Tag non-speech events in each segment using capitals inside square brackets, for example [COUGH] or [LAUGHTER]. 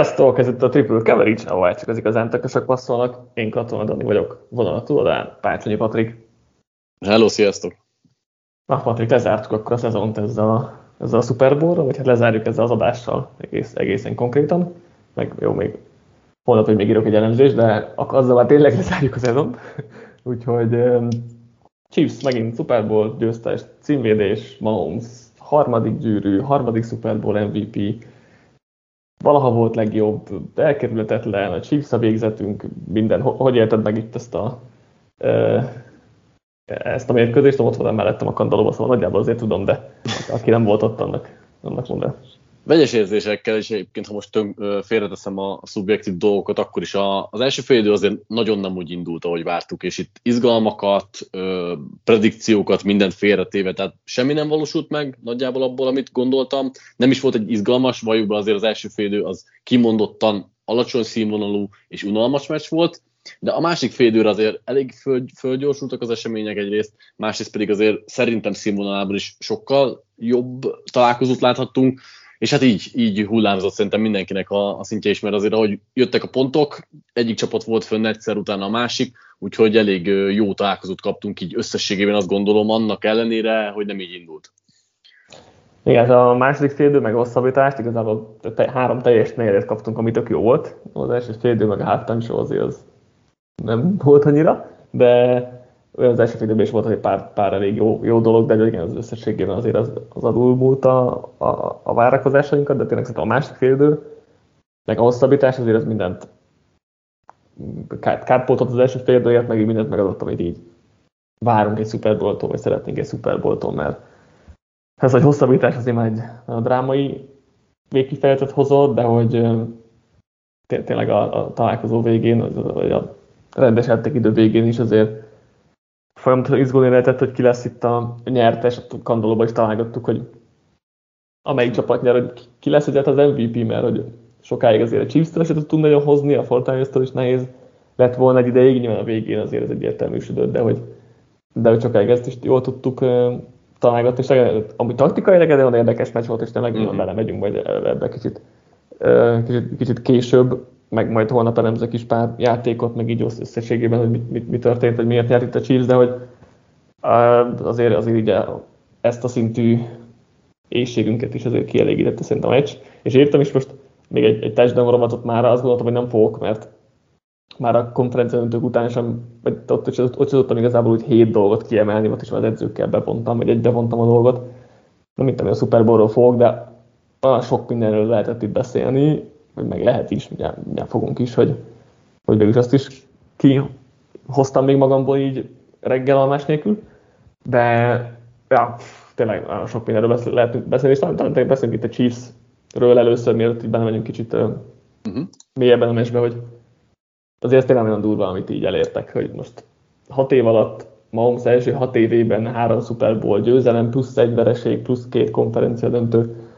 Sziasztok! Ez itt a Triple Coverage, ahol csak az igazán tökösök passzolnak. Én Katona Dani vagyok, vonalat túladán, Pácsonyi Patrik. Hello, sziasztok! Na Patrik, lezártuk akkor a szezont ezzel a, ezzel a Super Bowl-ra, vagy hát lezárjuk ezzel az adással egész, egészen konkrétan. Meg jó, még holnap, hogy még írok egy elemzést, de azzal már tényleg lezárjuk a szezont. [LAUGHS] Úgyhogy um, Chiefs megint Super Bowl győztes, címvédés, Mahomes, harmadik gyűrű, harmadik Super Bowl MVP, valaha volt legjobb, elkerülhetetlen, a Chiefs végzetünk, minden. Hogy érted meg itt ezt a ezt a mérkőzést, ott voltam mellettem a kandalóba, szóval nagyjából azért tudom, de aki nem volt ott, annak, annak mondom vegyes érzésekkel, és egyébként, ha most tön, félreteszem a szubjektív dolgokat, akkor is a, az első fél idő azért nagyon nem úgy indult, ahogy vártuk, és itt izgalmakat, predikciókat, mindent félretéve, tehát semmi nem valósult meg nagyjából abból, amit gondoltam. Nem is volt egy izgalmas, valójában azért az első fél idő az kimondottan alacsony színvonalú és unalmas meccs volt, de a másik félidőre azért elég föl, fölgyorsultak az események egyrészt, másrészt pedig azért szerintem színvonalában is sokkal jobb találkozót láthattunk, és hát így, így hullámzott szerintem mindenkinek a, a szintje is, mert azért ahogy jöttek a pontok, egyik csapat volt fönn egyszer, utána a másik, úgyhogy elég jó találkozót kaptunk így összességében azt gondolom, annak ellenére, hogy nem így indult. Igen, a második félidő meg hosszabbítást, igazából te, három teljes negyedet kaptunk, ami tök jó volt. Az első félidő meg a halftime show azért az nem volt annyira, de az első félidőben is volt egy pár, pár elég jó, jó dolog, de igen, az összességében azért az, az alulmúlt a, a, a várakozásainkat, de tényleg szerintem a másik félidő, meg a hosszabbítás azért az mindent kárpótolt az első félidőért, meg így mindent megadott, amit így várunk egy Super Bowl-tól, vagy szeretnénk egy Super Bowl-tól, mert ez a hosszabbítás azért már egy drámai végkifejletet hozott, de hogy tényleg a, a találkozó végén, vagy a rendes idő végén is azért folyamatosan izgulni lehetett, hogy ki lesz itt a nyertes, a kandolóban is találgattuk, hogy amelyik csapat nyer, hogy ki lesz egyet az MVP, mert hogy sokáig azért a Chiefs-től se tudtunk nagyon hozni, a Fortnite-től is nehéz lett volna egy ideig, nyilván a végén azért ez egyértelműsödött, de hogy, de hogy sokáig ezt is jól tudtuk találgatni, és ami taktikailag nagyon érdekes meccs volt, és tényleg mm-hmm. bele megyünk majd ebbe kicsit, kicsit, kicsit később, meg majd holnap elemzek is pár játékot, meg így összességében, hogy mi, mi, mi történt, hogy miért nyert itt a Chiefs, de hogy azért, azért így ezt a szintű éjségünket is azért kielégítette szerintem a meccs. És írtam is most még egy, egy touchdown már, azt gondoltam, hogy nem fogok, mert már a konferencia után sem, vagy ott, ott, ott, ott tudtam igazából úgy hét dolgot kiemelni, ott is az edzőkkel bevontam, vagy egy bevontam a dolgot. Nem mint ami a Super Bowl-ról fogok, de olyan sok mindenről lehetett itt beszélni, vagy meg lehet is, ugye, ugye fogunk is, hogy, hogy végül azt is kihoztam még magamból így reggel almás nélkül, de ja, tényleg nagyon sok mindenről beszél, lehetünk beszélni, és talán, talán beszélünk itt a Chiefs-ről először, mielőtt így belemegyünk kicsit uh-huh. mélyebben a mesbe, hogy azért tényleg nagyon durva, amit így elértek, hogy most hat év alatt Mahomes első hat évében három Super Bowl győzelem, plusz egy vereség, plusz két konferencia döntő,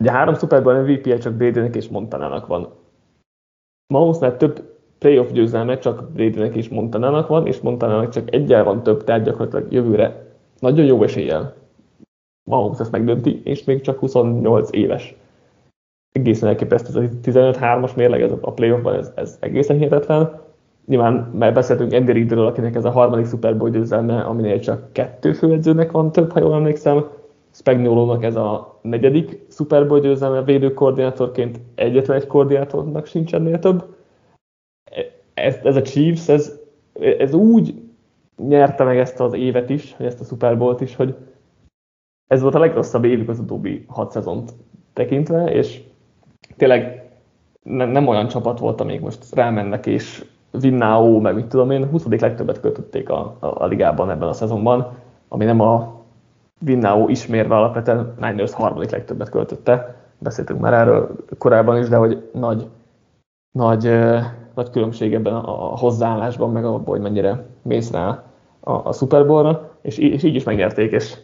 Ugye három Super Bowl MVP-je csak Bradynek és Montanának van. Mahomesnál több playoff győzelme csak Bradynek és Montanának van, és Montanának csak egyel van több, tehát gyakorlatilag jövőre nagyon jó eséllyel Mahomes ezt megdönti, és még csak 28 éves. Egészen elképesztő, ez a 15-3-as mérleg ez a playoffban, ez, ez egészen hihetetlen. Nyilván már beszéltünk Andy Reidről, akinek ez a harmadik Super Bowl győzelme, aminél csak kettő főedzőnek van több, ha jól emlékszem Spagnolónak ez a negyedik Super Bowl győzelme védőkoordinátorként egyetlen egy koordinátornak sincs ennél több. Ez, ez a Chiefs, ez, ez úgy nyerte meg ezt az évet is, vagy ezt a Super Bowl-t is, hogy ez volt a legrosszabb évük az utóbbi hat szezont tekintve, és tényleg nem, nem olyan csapat volt, amíg most rámennek, és Vinnao, meg mit tudom én, 20. legtöbbet költötték a, a, a ligában ebben a szezonban, ami nem a Vinnao ismérve alapvetően Niners harmadik legtöbbet költötte. Beszéltünk már erről korábban is, de hogy nagy, nagy, nagy különbség ebben a hozzáállásban, meg abban, hogy mennyire mész rá a, a Super Bowl-ra, és, és így is megnyerték, és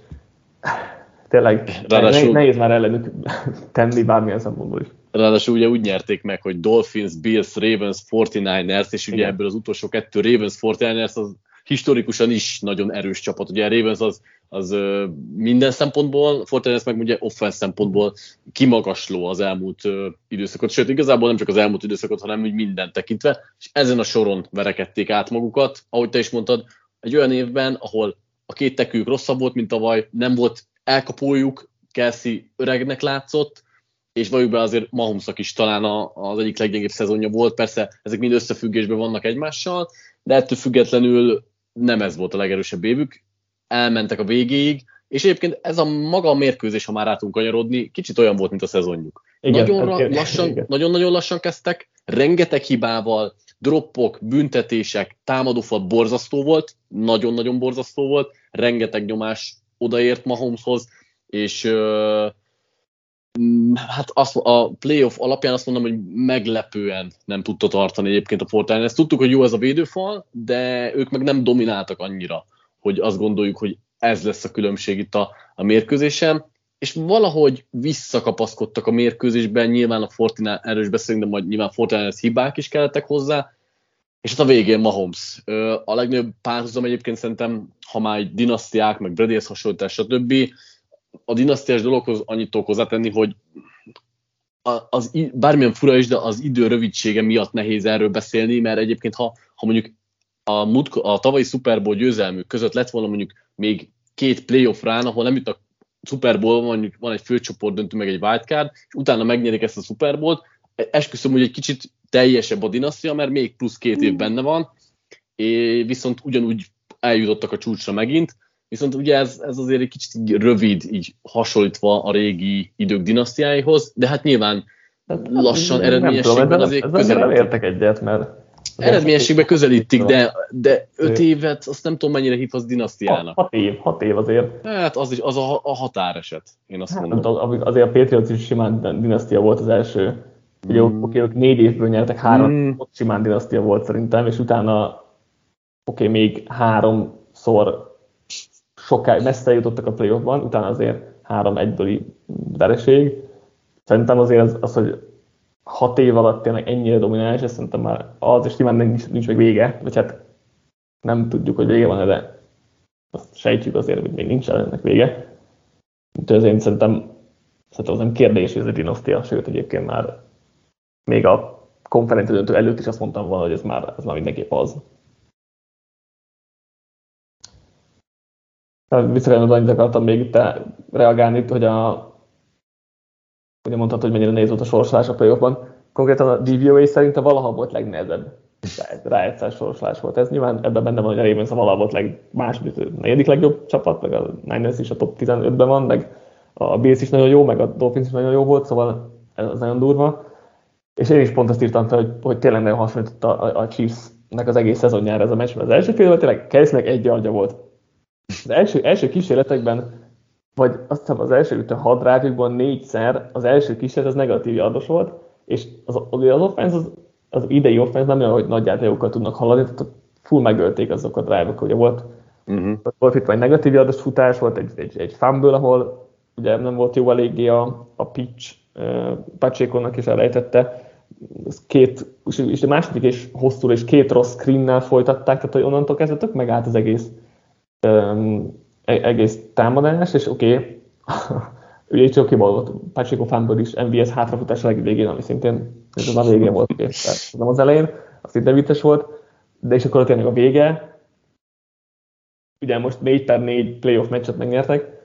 tényleg Ráadásul, nehéz már ellenük tenni bármilyen szempontból is. Ráadásul ugye úgy nyerték meg, hogy Dolphins, Bills, Ravens, 49ers, és ugye Igen. ebből az utolsó kettő Ravens, 49ers, az historikusan is nagyon erős csapat. Ugye a Ravens az, az minden szempontból, Fortinez meg ugye offense szempontból kimagasló az elmúlt időszakot, sőt igazából nem csak az elmúlt időszakot, hanem úgy mindent tekintve, és ezen a soron verekedték át magukat, ahogy te is mondtad, egy olyan évben, ahol a két tekők rosszabb volt, mint tavaly, nem volt elkapójuk, Kelsey öregnek látszott, és valljuk be azért Mahomszak is talán az egyik leggyengébb szezonja volt, persze ezek mind összefüggésben vannak egymással, de ettől függetlenül nem ez volt a legerősebb évük, elmentek a végéig, és egyébként ez a maga a mérkőzés, ha már átunk kanyarodni, kicsit olyan volt, mint a szezonjuk. nagyon, hát lassan, nagyon-nagyon lassan kezdtek, rengeteg hibával, droppok, büntetések, támadófal borzasztó volt, nagyon-nagyon borzasztó volt, rengeteg nyomás odaért Mahomeshoz, és uh, hát azt, a playoff alapján azt mondom, hogy meglepően nem tudta tartani egyébként a Fortnite. Ezt tudtuk, hogy jó ez a védőfal, de ők meg nem domináltak annyira, hogy azt gondoljuk, hogy ez lesz a különbség itt a, a mérkőzésen, és valahogy visszakapaszkodtak a mérkőzésben, nyilván a Fortnite, erős beszélünk, de majd nyilván Fortnite hibák is kellettek hozzá, és ott a végén Mahomes. A legnagyobb párhuzam egyébként szerintem, ha már egy dinasztiák, meg Bradyhez hasonlítás, stb. A dinasztiás dologhoz annyit tudok hozzátenni, hogy az, bármilyen fura is, de az idő rövidsége miatt nehéz erről beszélni, mert egyébként ha, ha mondjuk a, mut, a tavalyi Super Bowl győzelmük között lett volna mondjuk még két playoff rán, ahol nem jut a Super Bowl, mondjuk van egy főcsoport döntő, meg egy wildcard, és utána megnyerik ezt a Super Bowl-t, esküszöm, hogy egy kicsit teljesebb a dinasztia, mert még plusz két év mm. benne van, és viszont ugyanúgy eljutottak a csúcsra megint, viszont ugye ez, ez azért egy kicsit így rövid, így hasonlítva a régi idők dinasztiáihoz, de hát nyilván hát, lassan eredményességben azért ez nem értek egyet, mert Eredményességben közelítik, de, de öt évet, azt nem tudom mennyire hívhatsz dinasztiának. Hat, hat év, hat év azért. Hát az, az a, a határeset, én azt hát, mondom. Azért a Patriots is simán dinasztia volt az első Ugye mm. oké, ők négy évből nyertek, három, mm. ott simán dinasztia volt szerintem, és utána oké, még háromszor sokáig messze jutottak a playoffban, utána azért három egybőli vereség. Szerintem azért az, az, hogy hat év alatt tényleg ennyire domináns, ez szerintem már az, és nyilván nincs, nincs még vége, vagy hát nem tudjuk, hogy vége van de azt sejtjük azért, hogy még nincs ennek vége. Úgyhogy azért szerintem, szerintem az nem kérdés, hogy ez egy dinasztia, sőt egyébként már még a konferencia előtt is azt mondtam volna, hogy ez már, ez már mindenképp az. Visszakanyarodva annyit akartam még itt reagálni, hogy a ugye mondhatod, hogy mennyire nehéz volt a sorsolás a playoffban. Konkrétan a DVOA szerint a valaha volt legnehezebb rájegyszás sorsolás volt. Ez nyilván ebben benne van, hogy a Ravens a valaha volt leg, második, negyedik legjobb csapat, meg a Niners is a top 15-ben van, meg a Bills is nagyon jó, meg a Dolphins is nagyon jó volt, szóval ez nagyon durva. És én is pont azt írtam fel, hogy, hogy tényleg nagyon hasonlított a, a Chiefs-nek az egész szezonjára ez a meccs, mert az első félben tényleg Kelseynek egy gyargya volt. Az első, első kísérletekben, vagy azt hiszem az első ütő drive négyszer az első kísérlet az negatív yardos volt, és az, az, az offense, az, az idei offense nem olyan, hogy nagy játékokkal tudnak haladni, tehát full megölték azok a drive-ok, ugye volt, uh-huh. volt itt egy negatív yardos futás, volt egy, egy, egy fumble, ahol ugye nem volt jó eléggé a, a pitch, Pacsékonnak is elejtette, két, és a második és hosszú és két rossz screennel folytatták, tehát hogy onnantól kezdve tök megállt az egész, um, egész támadás, és oké, okay, [LAUGHS] ugye csak volt Pacheco Fanből is MVS hátrafutás a legvégén, ami szintén ez a végén volt, [LAUGHS] tehát nem az elején, az szinte vicces volt, de és akkor tényleg a vége, ugye most 4 per 4 playoff meccset megnyertek,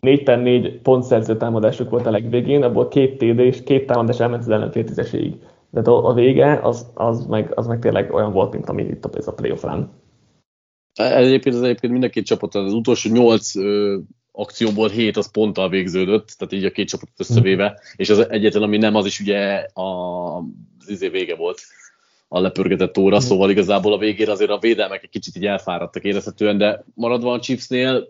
4 per 4 pontszerző támadásuk volt a legvégén, abból két TD és két támadás elment az ellenfél tízeséig. De a, a vége az, az, meg, az meg tényleg olyan volt, mint ami itt a, ez a playoff run. Egyébként az egyébként mind a két csapat, az utolsó nyolc akcióból hét az ponttal végződött, tehát így a két csapatot összevéve, mm. és az egyetlen, ami nem, az is ugye a, az izé vége volt a lepörgetett óra, mm. szóval igazából a végére azért a védelmek egy kicsit így elfáradtak érezhetően, de maradva a Chiefsnél,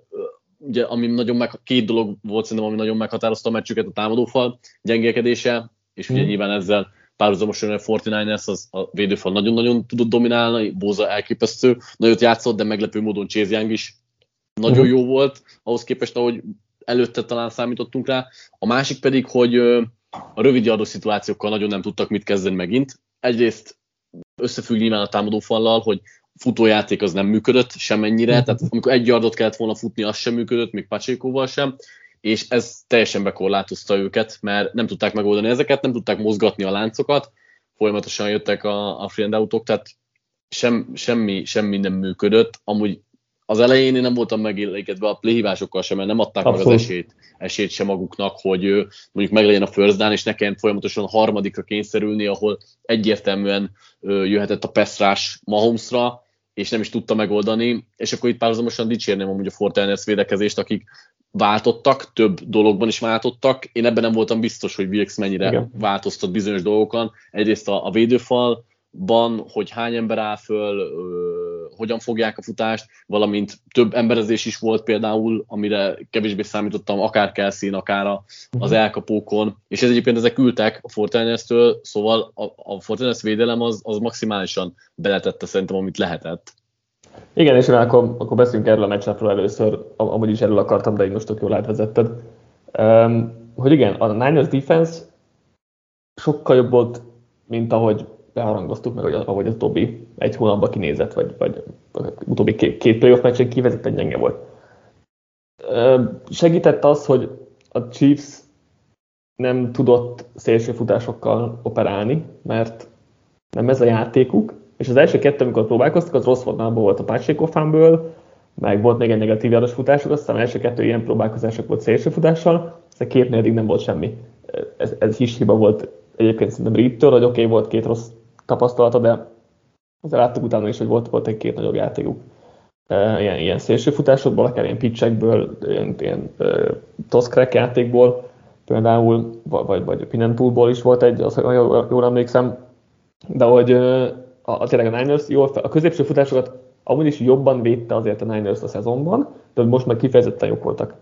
ugye, ami nagyon meg, két dolog volt szerintem, ami nagyon meghatározta a meccsüket, a támadófal gyengélkedése, és ugye mm. nyilván ezzel párhuzamosan a 49ers az a védőfal nagyon-nagyon tudott dominálni, Bóza elképesztő, nagyot játszott, de meglepő módon Chase Young is nagyon mm. jó volt, ahhoz képest, ahogy előtte talán számítottunk rá. A másik pedig, hogy a rövid adó szituációkkal nagyon nem tudtak mit kezdeni megint. Egyrészt összefügg nyilván a támadófallal, hogy futójáték az nem működött semennyire, mhm. tehát amikor egy yardot kellett volna futni, az sem működött, még Pacsékóval sem, és ez teljesen bekorlátozta őket, mert nem tudták megoldani ezeket, nem tudták mozgatni a láncokat, folyamatosan jöttek a, a friend autók, tehát sem, semmi, semmi nem működött. Amúgy az elején én nem voltam megélkedve a playhívásokkal sem, mert nem adták Abszolút. meg az esélyt, esélyt sem maguknak, hogy mondjuk meglegyen a first down, és nekem folyamatosan harmadikra kényszerülni, ahol egyértelműen jöhetett a Pestrás Mahomesra, és nem is tudta megoldani, és akkor itt párhuzamosan dicsérném amúgy a Fortiners védekezést, akik váltottak, több dologban is váltottak. Én ebben nem voltam biztos, hogy Wilkes mennyire Igen. változtat bizonyos dolgokon. Egyrészt a, a védőfal, ban, hogy hány ember áll föl, ö, hogyan fogják a futást, valamint több emberezés is volt például, amire kevésbé számítottam, akár Kelsey-n, akár az mhm. elkapókon, és ez egyébként ezek ültek a Fortiners-től, szóval a, a Fortiners védelem az, az maximálisan beletette szerintem, amit lehetett. Igen, és akkor, akkor beszéljünk erről a meccsapról először, amúgy is erről akartam, de így most tök jól átvezetted. Um, hogy igen, a Niners defense sokkal jobb volt, mint ahogy beharangoztuk meg, ahogy az Tobi egy hónapban kinézett, vagy, vagy utóbbi két, két playoff meccsen kivezetten gyenge volt. Segített az, hogy a Chiefs nem tudott szélsőfutásokkal operálni, mert nem ez a játékuk, és az első kettő, amikor próbálkoztak, az rossz abból volt a Pacheco fanből, meg volt még egy negatív járos futások, aztán első kettő ilyen próbálkozások volt szélsőfutással, a két negyedik nem volt semmi. Ez, ez is hiba volt egyébként szerintem Reed-től, hogy oké, okay, volt két rossz tapasztalata, de azért láttuk utána is, hogy volt, volt egy két nagyobb játékuk. Ilyen, ilyen szélsőfutásokból, akár ilyen pitchekből, ilyen, ilyen toszkrek játékból, például, vagy, vagy Pinentúlból is volt egy, az, jól, jól emlékszem, de hogy a, a, tényleg a Niners jól, a középső futásokat amúgy is jobban védte azért a Niners a szezonban, de most meg kifejezetten jók voltak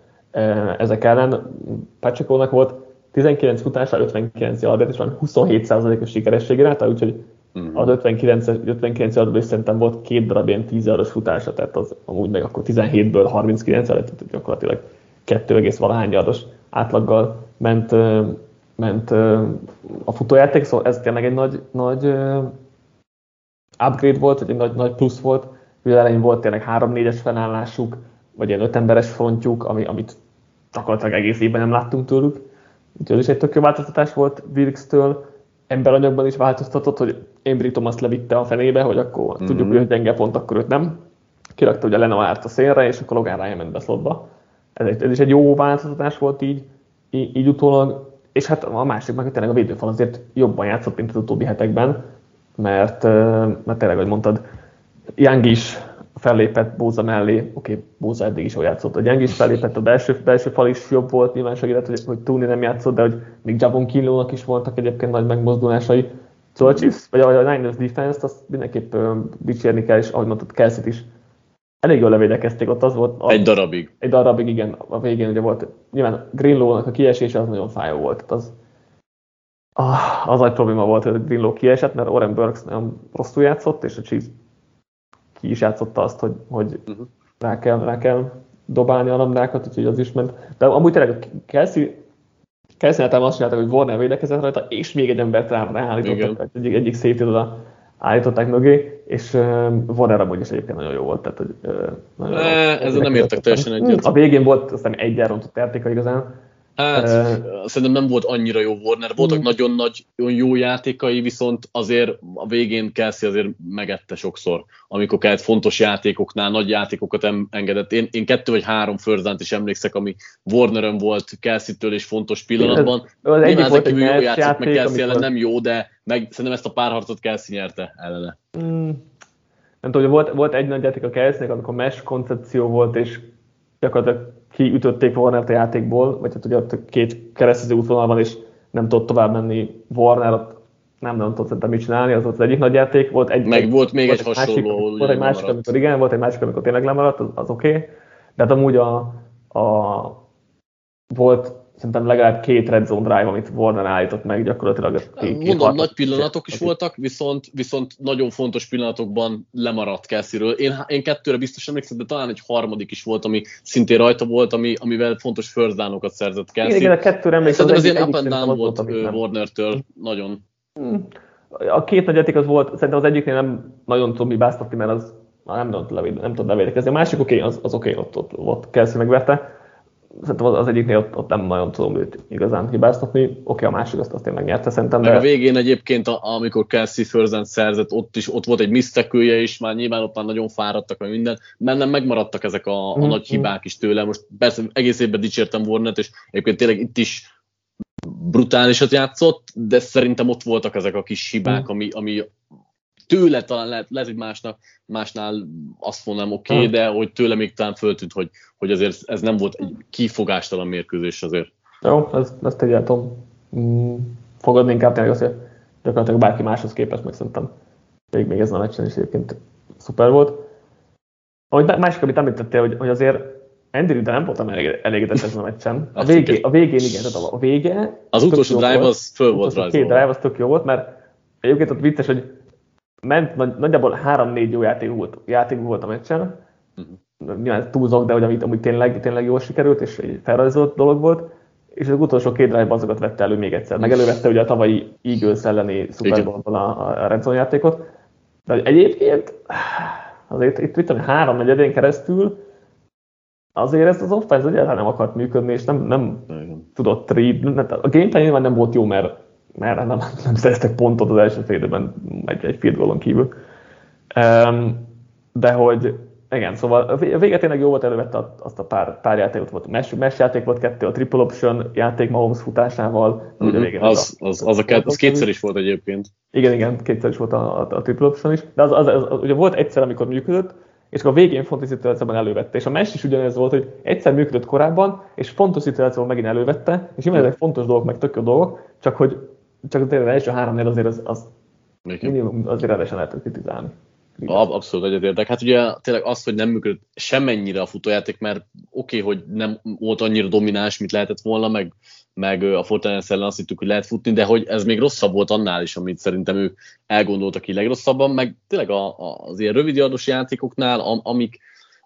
ezek ellen. Pacheco-nak volt 19 futása, 59 yardot, és van 27%-os sikerességi ráta, úgyhogy uh-huh. az 59, 59 yardot szerintem volt két darab ilyen 10 yardos futása, tehát az amúgy meg akkor 17-ből 39 yard, tehát gyakorlatilag 2, valahány yardos átlaggal ment, ment a futójáték, szóval ez tényleg egy nagy, nagy upgrade volt, vagy egy nagy, nagy plusz volt, hogy elején volt tényleg 3-4-es felállásuk, vagy ilyen 5 emberes frontjuk, ami, amit gyakorlatilag egész évben nem láttunk tőlük, Úgyhogy ez is egy tök jó változtatás volt Wilkes-től. Emberanyagban is változtatott, hogy Embry Thomas levitte a fenébe, hogy akkor mm-hmm. tudjuk, hogy gyenge pont, akkor őt nem. Kirakta ugye Lenoárt a szélre, és akkor Logan Ryan ment be szlotba. Ez, egy, ez is egy jó változtatás volt így, így, így utólag. És hát a másik meg tényleg a védőfal azért jobban játszott, mint az utóbbi hetekben, mert, mert tényleg, ahogy mondtad, Young is fellépett Bóza mellé, oké, okay, Bóza eddig is jól játszott, a gyeng is fellépett, a belső, belső fal is jobb volt, nyilván segített, hogy, hogy Túni nem játszott, de hogy még Jabon Killónak is voltak egyébként nagy megmozdulásai. Szóval a Chiefs, vagy a Niners defense-t, azt mindenképp dicsérni kell, és ahogy mondtad, Kelsey is elég jól levédekezték, ott az volt... A, egy darabig. Egy darabig, igen, a végén ugye volt, nyilván Greenlow-nak a kiesése az nagyon fájó volt, tehát az, ah, az nagy probléma volt, hogy Greenlow kiesett, mert Oren Burks nagyon rosszul játszott, és a Chiefs ki is játszotta azt, hogy, hogy uh-huh. rá, kell, rá kell dobálni a labdákat, úgyhogy az is ment. De amúgy tényleg a Kelsey, Kelsey azt csinálták, hogy Warner védekezett rajta, és még egy embert rá, ráállítottak, egyik, egyik safety oda állították mögé, és uh, Warner amúgy is egyébként nagyon jó volt. Tehát, hogy, uh, nagyon e, ezzel nem értek teljesen egyet. A végén volt aztán egy elrontott értéka igazán, Hát, uh, szerintem nem volt annyira jó Warner. Voltak uh, nagyon nagy, jó játékai, viszont azért a végén Kelsey azért megette sokszor, amikor kellett fontos játékoknál, nagy játékokat engedett. Én, én kettő vagy három first is emlékszek, ami Warnerön volt Kelsey-től és fontos pillanatban. Ez, az egyik volt egy jó játszott, játék, meg Kelsey ellen nem jó, de meg, szerintem ezt a párharcot Kelsey nyerte ellene. Mm, nem tudom, volt, volt egy nagy játék a Kelsey-nek, amikor mesh koncepció volt, és gyakorlatilag kiütötték Warner-t a játékból, vagy hát ugye ott két keresztező útvonal van, és nem tudott tovább menni Warner, nem, nem tudott szerintem mit csinálni, az az egyik nagy játék. Volt egy, Meg volt még volt egy, egy hasonló, másik, Volt egy másik, amikor igen, volt egy másik, amikor tényleg lemaradt, az, az oké. Okay. De hát amúgy a, a, volt szerintem legalább két red zone drive, amit Warner állított meg gyakorlatilag. Két, Mondom, nagy pillanatok is voltak, viszont, viszont nagyon fontos pillanatokban lemaradt Kelsey-ről. Én, én kettőre biztos emlékszem, de talán egy harmadik is volt, ami szintén rajta volt, ami, amivel fontos down szerzett Kelsey. Igen, igen, a kettőre emlékszem. Szerintem az, az ilyen up and down volt, volt Warner-től, nagyon. Hmm. A két nagy játék az volt, szerintem az egyiknél nem nagyon tudom báztatni, mert az nem tudott, levéd, nem tudott levédekezni. A másik oké, okay, az, az oké, okay, ott, ott, ott Kelsey megverte. Szerintem az, az egyiknél ott, ott, nem nagyon tudom őt igazán hibáztatni. Oké, okay, a másik azt, azt tényleg nyerte szerintem. De... a végén egyébként, amikor Kelsey Förzent szerzett, ott is ott volt egy misztekője is, már nyilván ott már nagyon fáradtak, meg minden, mert nem megmaradtak ezek a, a mm-hmm. nagy hibák is tőle. Most persze egész évben dicsértem Warnet, és egyébként tényleg itt is brutálisat játszott, de szerintem ott voltak ezek a kis hibák, mm. ami, ami tőle talán lehet, lehet hogy másnak, másnál azt mondanám oké, okay, mm. de hogy tőle még talán föltűnt, hogy, hogy azért ez nem volt egy kifogástalan mérkőzés azért. Jó, ezt, ezt egy tudom mm, fogadni inkább tényleg azért gyakorlatilag bárki máshoz képest, meg szerintem még, még ez a meccsen is egyébként szuper volt. Ahogy másik, amit említettél, hogy, hogy azért Andy Reid nem voltam elégedett ezen a meccsen. [LAUGHS] A, végé, a végén igen, tehát a vége... Az utolsó drive volt, az föl volt rajzolva. Két drive az tök jó volt, mert egyébként ott vicces, hogy ment, nagy, nagyjából három-négy jó játék volt, játék volt a meccsen. Uh-huh. Nyilván túlzok, de hogy amit, amit tényleg, tényleg jól sikerült, és egy felrajzolt dolog volt. És az utolsó két drive azokat vette elő még egyszer. Meg elővette ugye a tavalyi Eagles elleni Super Bowl-ban a, a Renzo játékot. De egyébként azért itt, itt, itt három negyedén keresztül azért ez az offense egyáltalán nem akart működni, és nem, nem tudott read. A gameplan nyilván nem volt jó, mert, mert nem, nem szereztek pontot az első félidőben egy, egy field goalon kívül. Um, de hogy igen, szóval a vége tényleg jó volt, elővette azt a pár, pár játékot, volt mesh játék volt kettő, a triple option játék Mahomes futásával. Mm-hmm. Ugye végén az, az, az, az, a kett, az kétszer is volt egyébként. Igen, igen, kétszer is volt a, a, a triple option is, de az, az, az, az, ugye volt egyszer, amikor működött, és akkor a végén fontos szituációban elővette. És a mesh is ugyanez volt, hogy egyszer működött korábban, és fontos szituációban megint elővette, és nyilván ezek fontos dolgok, meg tök jó dolgok, csak hogy csak az első három azért az, az minimum azért rendesen lehet kritizálni. Abszolút egyetértek. Hát ugye tényleg az, hogy nem működött semennyire a futójáték, mert oké, okay, hogy nem volt annyira domináns, mint lehetett volna, meg meg a Fortnite ellen azt hittük, hogy lehet futni, de hogy ez még rosszabb volt annál is, amit szerintem ők elgondoltak ki legrosszabban, meg tényleg a, a, az ilyen rövidjardos játékoknál, am, amik,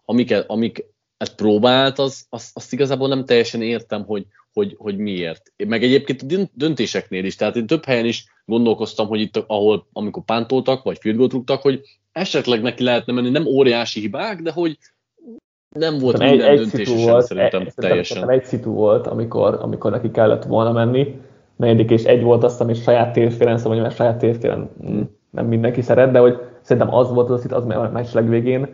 amiket, amik ezt próbált, az, az, azt igazából nem teljesen értem, hogy, hogy, hogy miért. Meg egyébként a döntéseknél is, tehát én több helyen is gondolkoztam, hogy itt, ahol, amikor pántoltak, vagy field rúgtak, hogy esetleg neki lehetne menni, nem óriási hibák, de hogy nem volt egy, minden egy döntés sem volt, szerintem egy, teljesen. Egy szitu volt, amikor, amikor neki kellett volna menni, negyedik és egy volt azt, ami saját térfélen, szóval mert saját térfélen nem mindenki szeret, de hogy szerintem az volt az az a meccs legvégén.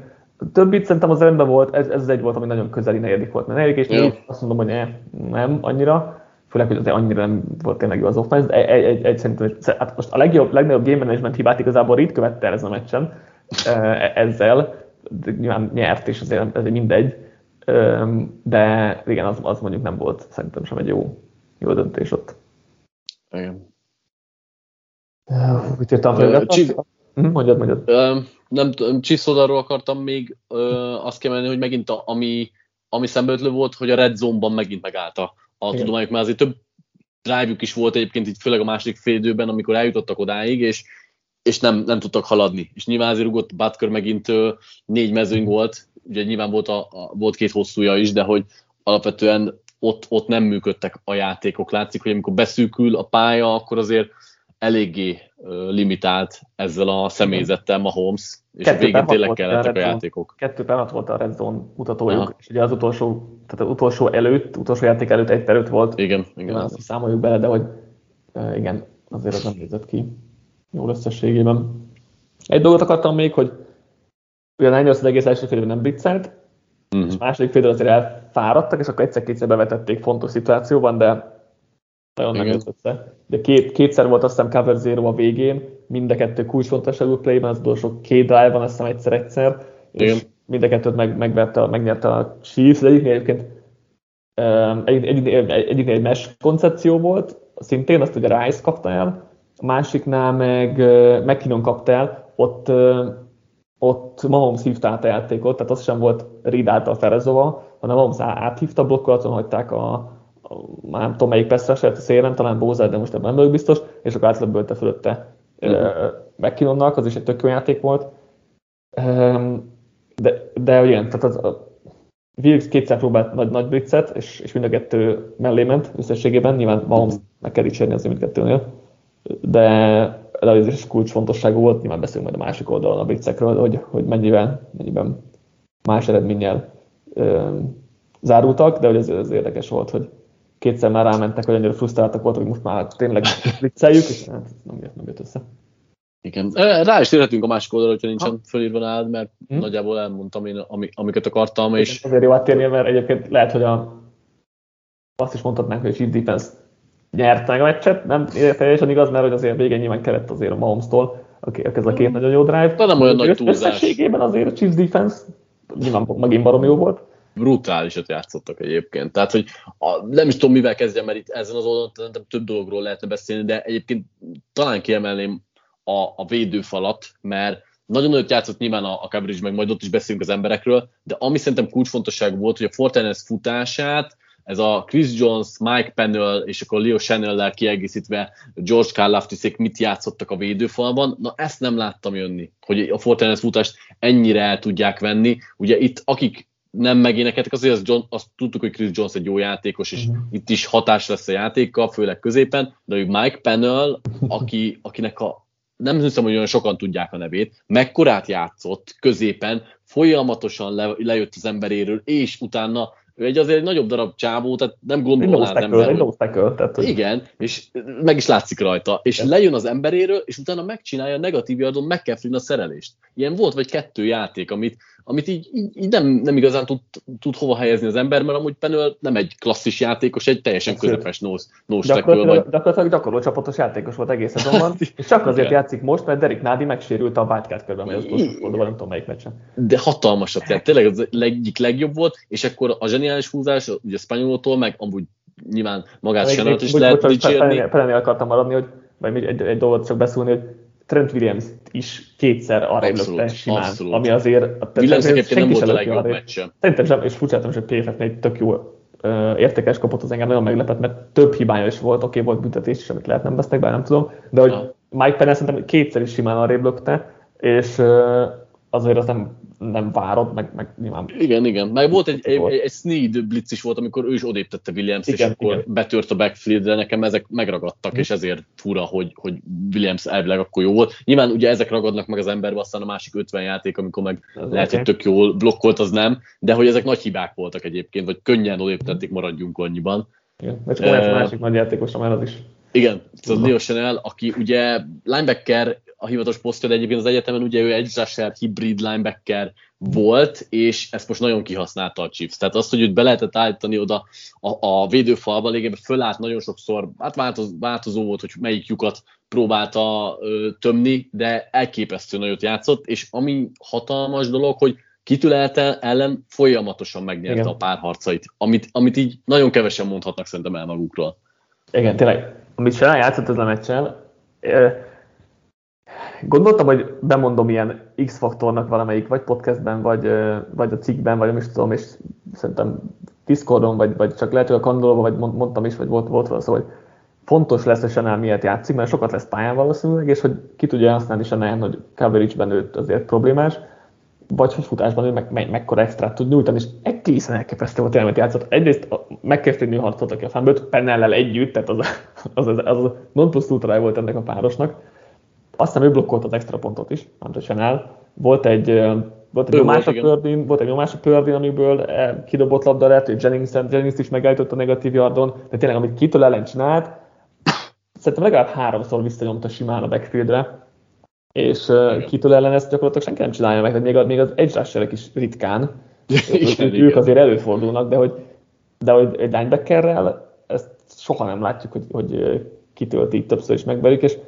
Többit szerintem az rendben volt, ez, ez az egy volt, ami nagyon közeli negyedik volt. Mert negyedik és négy, azt mondom, hogy ne, nem annyira, főleg, hogy azért annyira nem volt tényleg jó az offense, de egy, egy, egy szerintem, hát most a legjobb, legnagyobb game management hibát igazából Reed követte el ezen a meccsen e, ezzel, nyilván nyert, és azért ez mindegy, de igen, az, az mondjuk nem volt szerintem sem egy jó, jó döntés ott. Igen. Mit írtam fel? Hm, mondjad, mondjad. Nem tudom, Csiszodarról akartam még azt kiemelni, hogy megint a, ami, ami szembeötlő volt, hogy a Red Zone-ban megint megállt a, a tudományok, mert azért több drive is volt egyébként itt főleg a második félidőben, amikor eljutottak odáig, és és nem, nem tudtak haladni. És nyilván azért rugott Butker megint négy mezőny volt, ugye nyilván volt, a, a, volt két hosszúja is, de hogy alapvetően ott, ott nem működtek a játékok. Látszik, hogy amikor beszűkül a pálya, akkor azért eléggé limitált ezzel a személyzettel Mahomes, és Kettő a végén tényleg kellettek a, a játékok. Kettő per volt a Red Zone mutatójuk, Aha. és ugye az utolsó, tehát az utolsó előtt, utolsó játék előtt egy per volt. Igen, igen. Azt számoljuk bele, de hogy igen, azért az nem nézett ki jól összességében. Egy dolgot akartam még, hogy ugye a Niners az egész első félben nem blitzelt, uh-huh. és második félben azért elfáradtak, és akkor egyszer-kétszer bevetették fontos szituációban, de nagyon nem jött össze. De két, kétszer volt azt hiszem cover zero a végén, mind a kettő kulcsfontosságú utolsó két drive van, azt hiszem egyszer-egyszer, és mind a kettőt meg, megverte, megnyerte a Chiefs, de egyiknél egyébként egy, egy, egy, egy, egy mesh koncepció volt, szintén, azt ugye Rice kapta el, a másiknál meg McKinnon kapta el, ott, ott Mahomes hívta át a játékot, tehát az sem volt Reed által felezova, hanem Mahomes áthívta, blokkolaton hagyták a, a már nem tudom melyik persze a szélen, talán Bózár, de most ebben nem vagyok biztos, és akkor átlöbbölte fölötte uh-huh. McKinnonnak, az is egy tök jó játék volt. De, de igen, tehát az, a Wilkes kétszer próbált nagy, nagy blitzet, és, és mind a kettő mellé ment összességében, nyilván Mahomes meg kell dicsérni az mindkettőnél de elejezés kulcsfontosságú volt, nyilván beszélünk majd a másik oldalon a blitzekről, hogy, hogy mennyivel, mennyiben más eredménnyel ö, zárultak, de hogy ez, ez érdekes volt, hogy kétszer már rámentek, hogy annyira frusztráltak voltak, hogy most már tényleg blitzeljük, és hát nem jött, nem jött össze. Igen. Rá is térhetünk a másik oldalra, hogyha nincsen ha. fölírva nálad, mert hmm. nagyjából elmondtam én, amiket akartam. És... Azért jó áttérni, mert egyébként lehet, hogy a, azt is mondhatnánk, hogy a Chief Defense nyert meg a meccset, nem teljesen igaz, mert hogy azért végén nyilván kellett azért a Mahomes-tól, ez a két hmm. nagyon jó drive. De nem olyan nagy túlzás. Összességében azért a Chiefs defense nyilván megint barom jó volt. Brutálisat játszottak egyébként. Tehát, hogy a, nem is tudom, mivel kezdjem, mert itt ezen az oldalon több dologról lehetne beszélni, de egyébként talán kiemelném a, a védőfalat, mert nagyon nagyot játszott nyilván a, a coverage, meg majd ott is beszélünk az emberekről, de ami szerintem kulcsfontosság volt, hogy a Fortinez futását, ez a Chris Jones, Mike Pennell és akkor Leo Chanel-lel kiegészítve George Karlaftiszék mit játszottak a védőfalban, na ezt nem láttam jönni, hogy a Fortinez futást ennyire el tudják venni. Ugye itt akik nem megénekeltek, azért azt, John, azt tudtuk, hogy Chris Jones egy jó játékos, és uh-huh. itt is hatás lesz a játékkal, főleg középen, de hogy Mike Pennell, aki, akinek a nem hiszem, hogy olyan sokan tudják a nevét, mekkorát játszott középen, folyamatosan le, lejött az emberéről, és utána ő egy azért egy nagyobb darab csávó, tehát nem gondolná az ember. Egy tackle, tehát, hogy... Igen, és meg is látszik rajta. És Igen. lejön az emberéről, és utána megcsinálja a negatív yardon McCaffrey a szerelést. Ilyen volt vagy kettő játék, amit, amit így, így, így nem, nem igazán tud, tud hova helyezni az ember, mert amúgy Penel nem egy klasszis játékos, egy teljesen közepes nose, nose gyakorlatilag, vagy... gyakorlatilag gyakorló csapatos játékos volt egész szezonban, [LAUGHS] és csak azért Igen. játszik most, mert Derek Nádi megsérült a Wildcat körben, vagy az mondom, nem tudom melyik meccsen. De hatalmasat, tehát tényleg az egyik legjobb volt, és akkor a zseniális húzás, ugye Spanyolótól, meg amúgy nyilván magát sem is lehet dicsérni. Pelenél akartam maradni, hogy vagy egy, egy, egy dolgot csak beszélni, hogy Trent Williams is kétszer arra lökte simán, abszolút. ami azért... Williams egyébként nem volt a legjobb meccsen. Szerintem sem, és furcsáltam, hogy a PFF-nél egy tök jó értékes kapott, az engem nagyon meglepett, mert több hibája is volt, oké, okay, volt büntetés is, amit lehet nem vesznek be, nem tudom, de hogy. Mike Pennell szerintem kétszer is simán arra lökte, és azért az nem nem várod, meg, meg nyilván... Igen, igen. Meg volt egy, egy, egy Sneed blitz is volt, amikor ő is odéptette Williams, igen, és akkor igen. betört a backfield, de nekem ezek megragadtak, mm. és ezért fura, hogy, hogy Williams elvileg akkor jó volt. Nyilván ugye ezek ragadnak meg az emberbe, aztán a másik 50 játék, amikor meg Ez lehet, hogy tök jól blokkolt, az nem, de hogy ezek nagy hibák voltak egyébként, vagy könnyen odéptették, maradjunk annyiban. Igen, de csak uh, másik nagy játékos, már az is. Igen, a Leo Chanel, aki ugye linebacker a hivatalos posztja, de egyébként az egyetemen ugye ő egy rusher hibrid linebacker volt, és ezt most nagyon kihasználta a Chiefs. Tehát azt, hogy őt be lehetett állítani oda a, a védőfalba, lényegében fölállt nagyon sokszor, hát változ, változó volt, hogy melyik lyukat próbálta ö, tömni, de elképesztő nagyot játszott, és ami hatalmas dolog, hogy kitülelte ellen folyamatosan megnyerte Igen. a párharcait, amit, amit így nagyon kevesen mondhatnak szerintem el magukról. Igen, tényleg, amit Selen játszott ez a meccsen, Gondoltam, hogy bemondom ilyen X-faktornak valamelyik, vagy podcastben, vagy, vagy a cikkben, vagy nem is tudom, és szerintem Discordon, vagy, vagy csak lehet, hogy a kandolóban, vagy mondtam is, vagy volt, volt valami szó, hogy fontos lesz, hogy Chanel miért játszik, mert sokat lesz pályán valószínűleg, és hogy ki tudja használni Chanel, hogy coverage-ben őt azért problémás, vagy hogy futásban ő meg, meg, mekkora extrát tud nyújtani, és egészen elképesztő volt tényleg, játszott. Egyrészt McCaffrey harcolt, aki a fánbőt, Pennellel együtt, tehát az az, az, az a non plus volt ennek a párosnak, aztán ő blokkolt az extra pontot is, Andre Chanel. Volt egy, volt egy nyomás a pördin, volt egy nyomás a pördin, amiből kidobott labda lett, hogy Jennings, Jennings is megállított a negatív yardon, de tényleg, amit kitől ellen csinált, szerintem legalább háromszor visszanyomta simán a backfieldre, és uh, kitől ellen ezt gyakorlatilag senki nem csinálja meg, még, még az edge rusherek is ritkán, [LAUGHS] igen, ők igen. azért előfordulnak, de hogy, de hogy egy linebackerrel ezt soha nem látjuk, hogy, hogy kitölti többször is megverik, és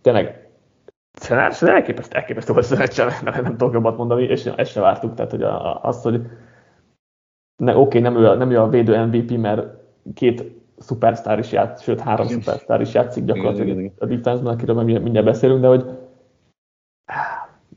tényleg Szerintem elképesztő, elképesztő volt a mert nem tudok jobbat mondani, és ezt se vártuk, tehát hogy azt, hogy ne, oké, nem, ő a, nem ő a védő MVP, mert két szupersztár is játszik, sőt három igen. szupersztár is játszik gyakorlatilag igen, igen. a defense-ben, akiről mindjárt beszélünk, de hogy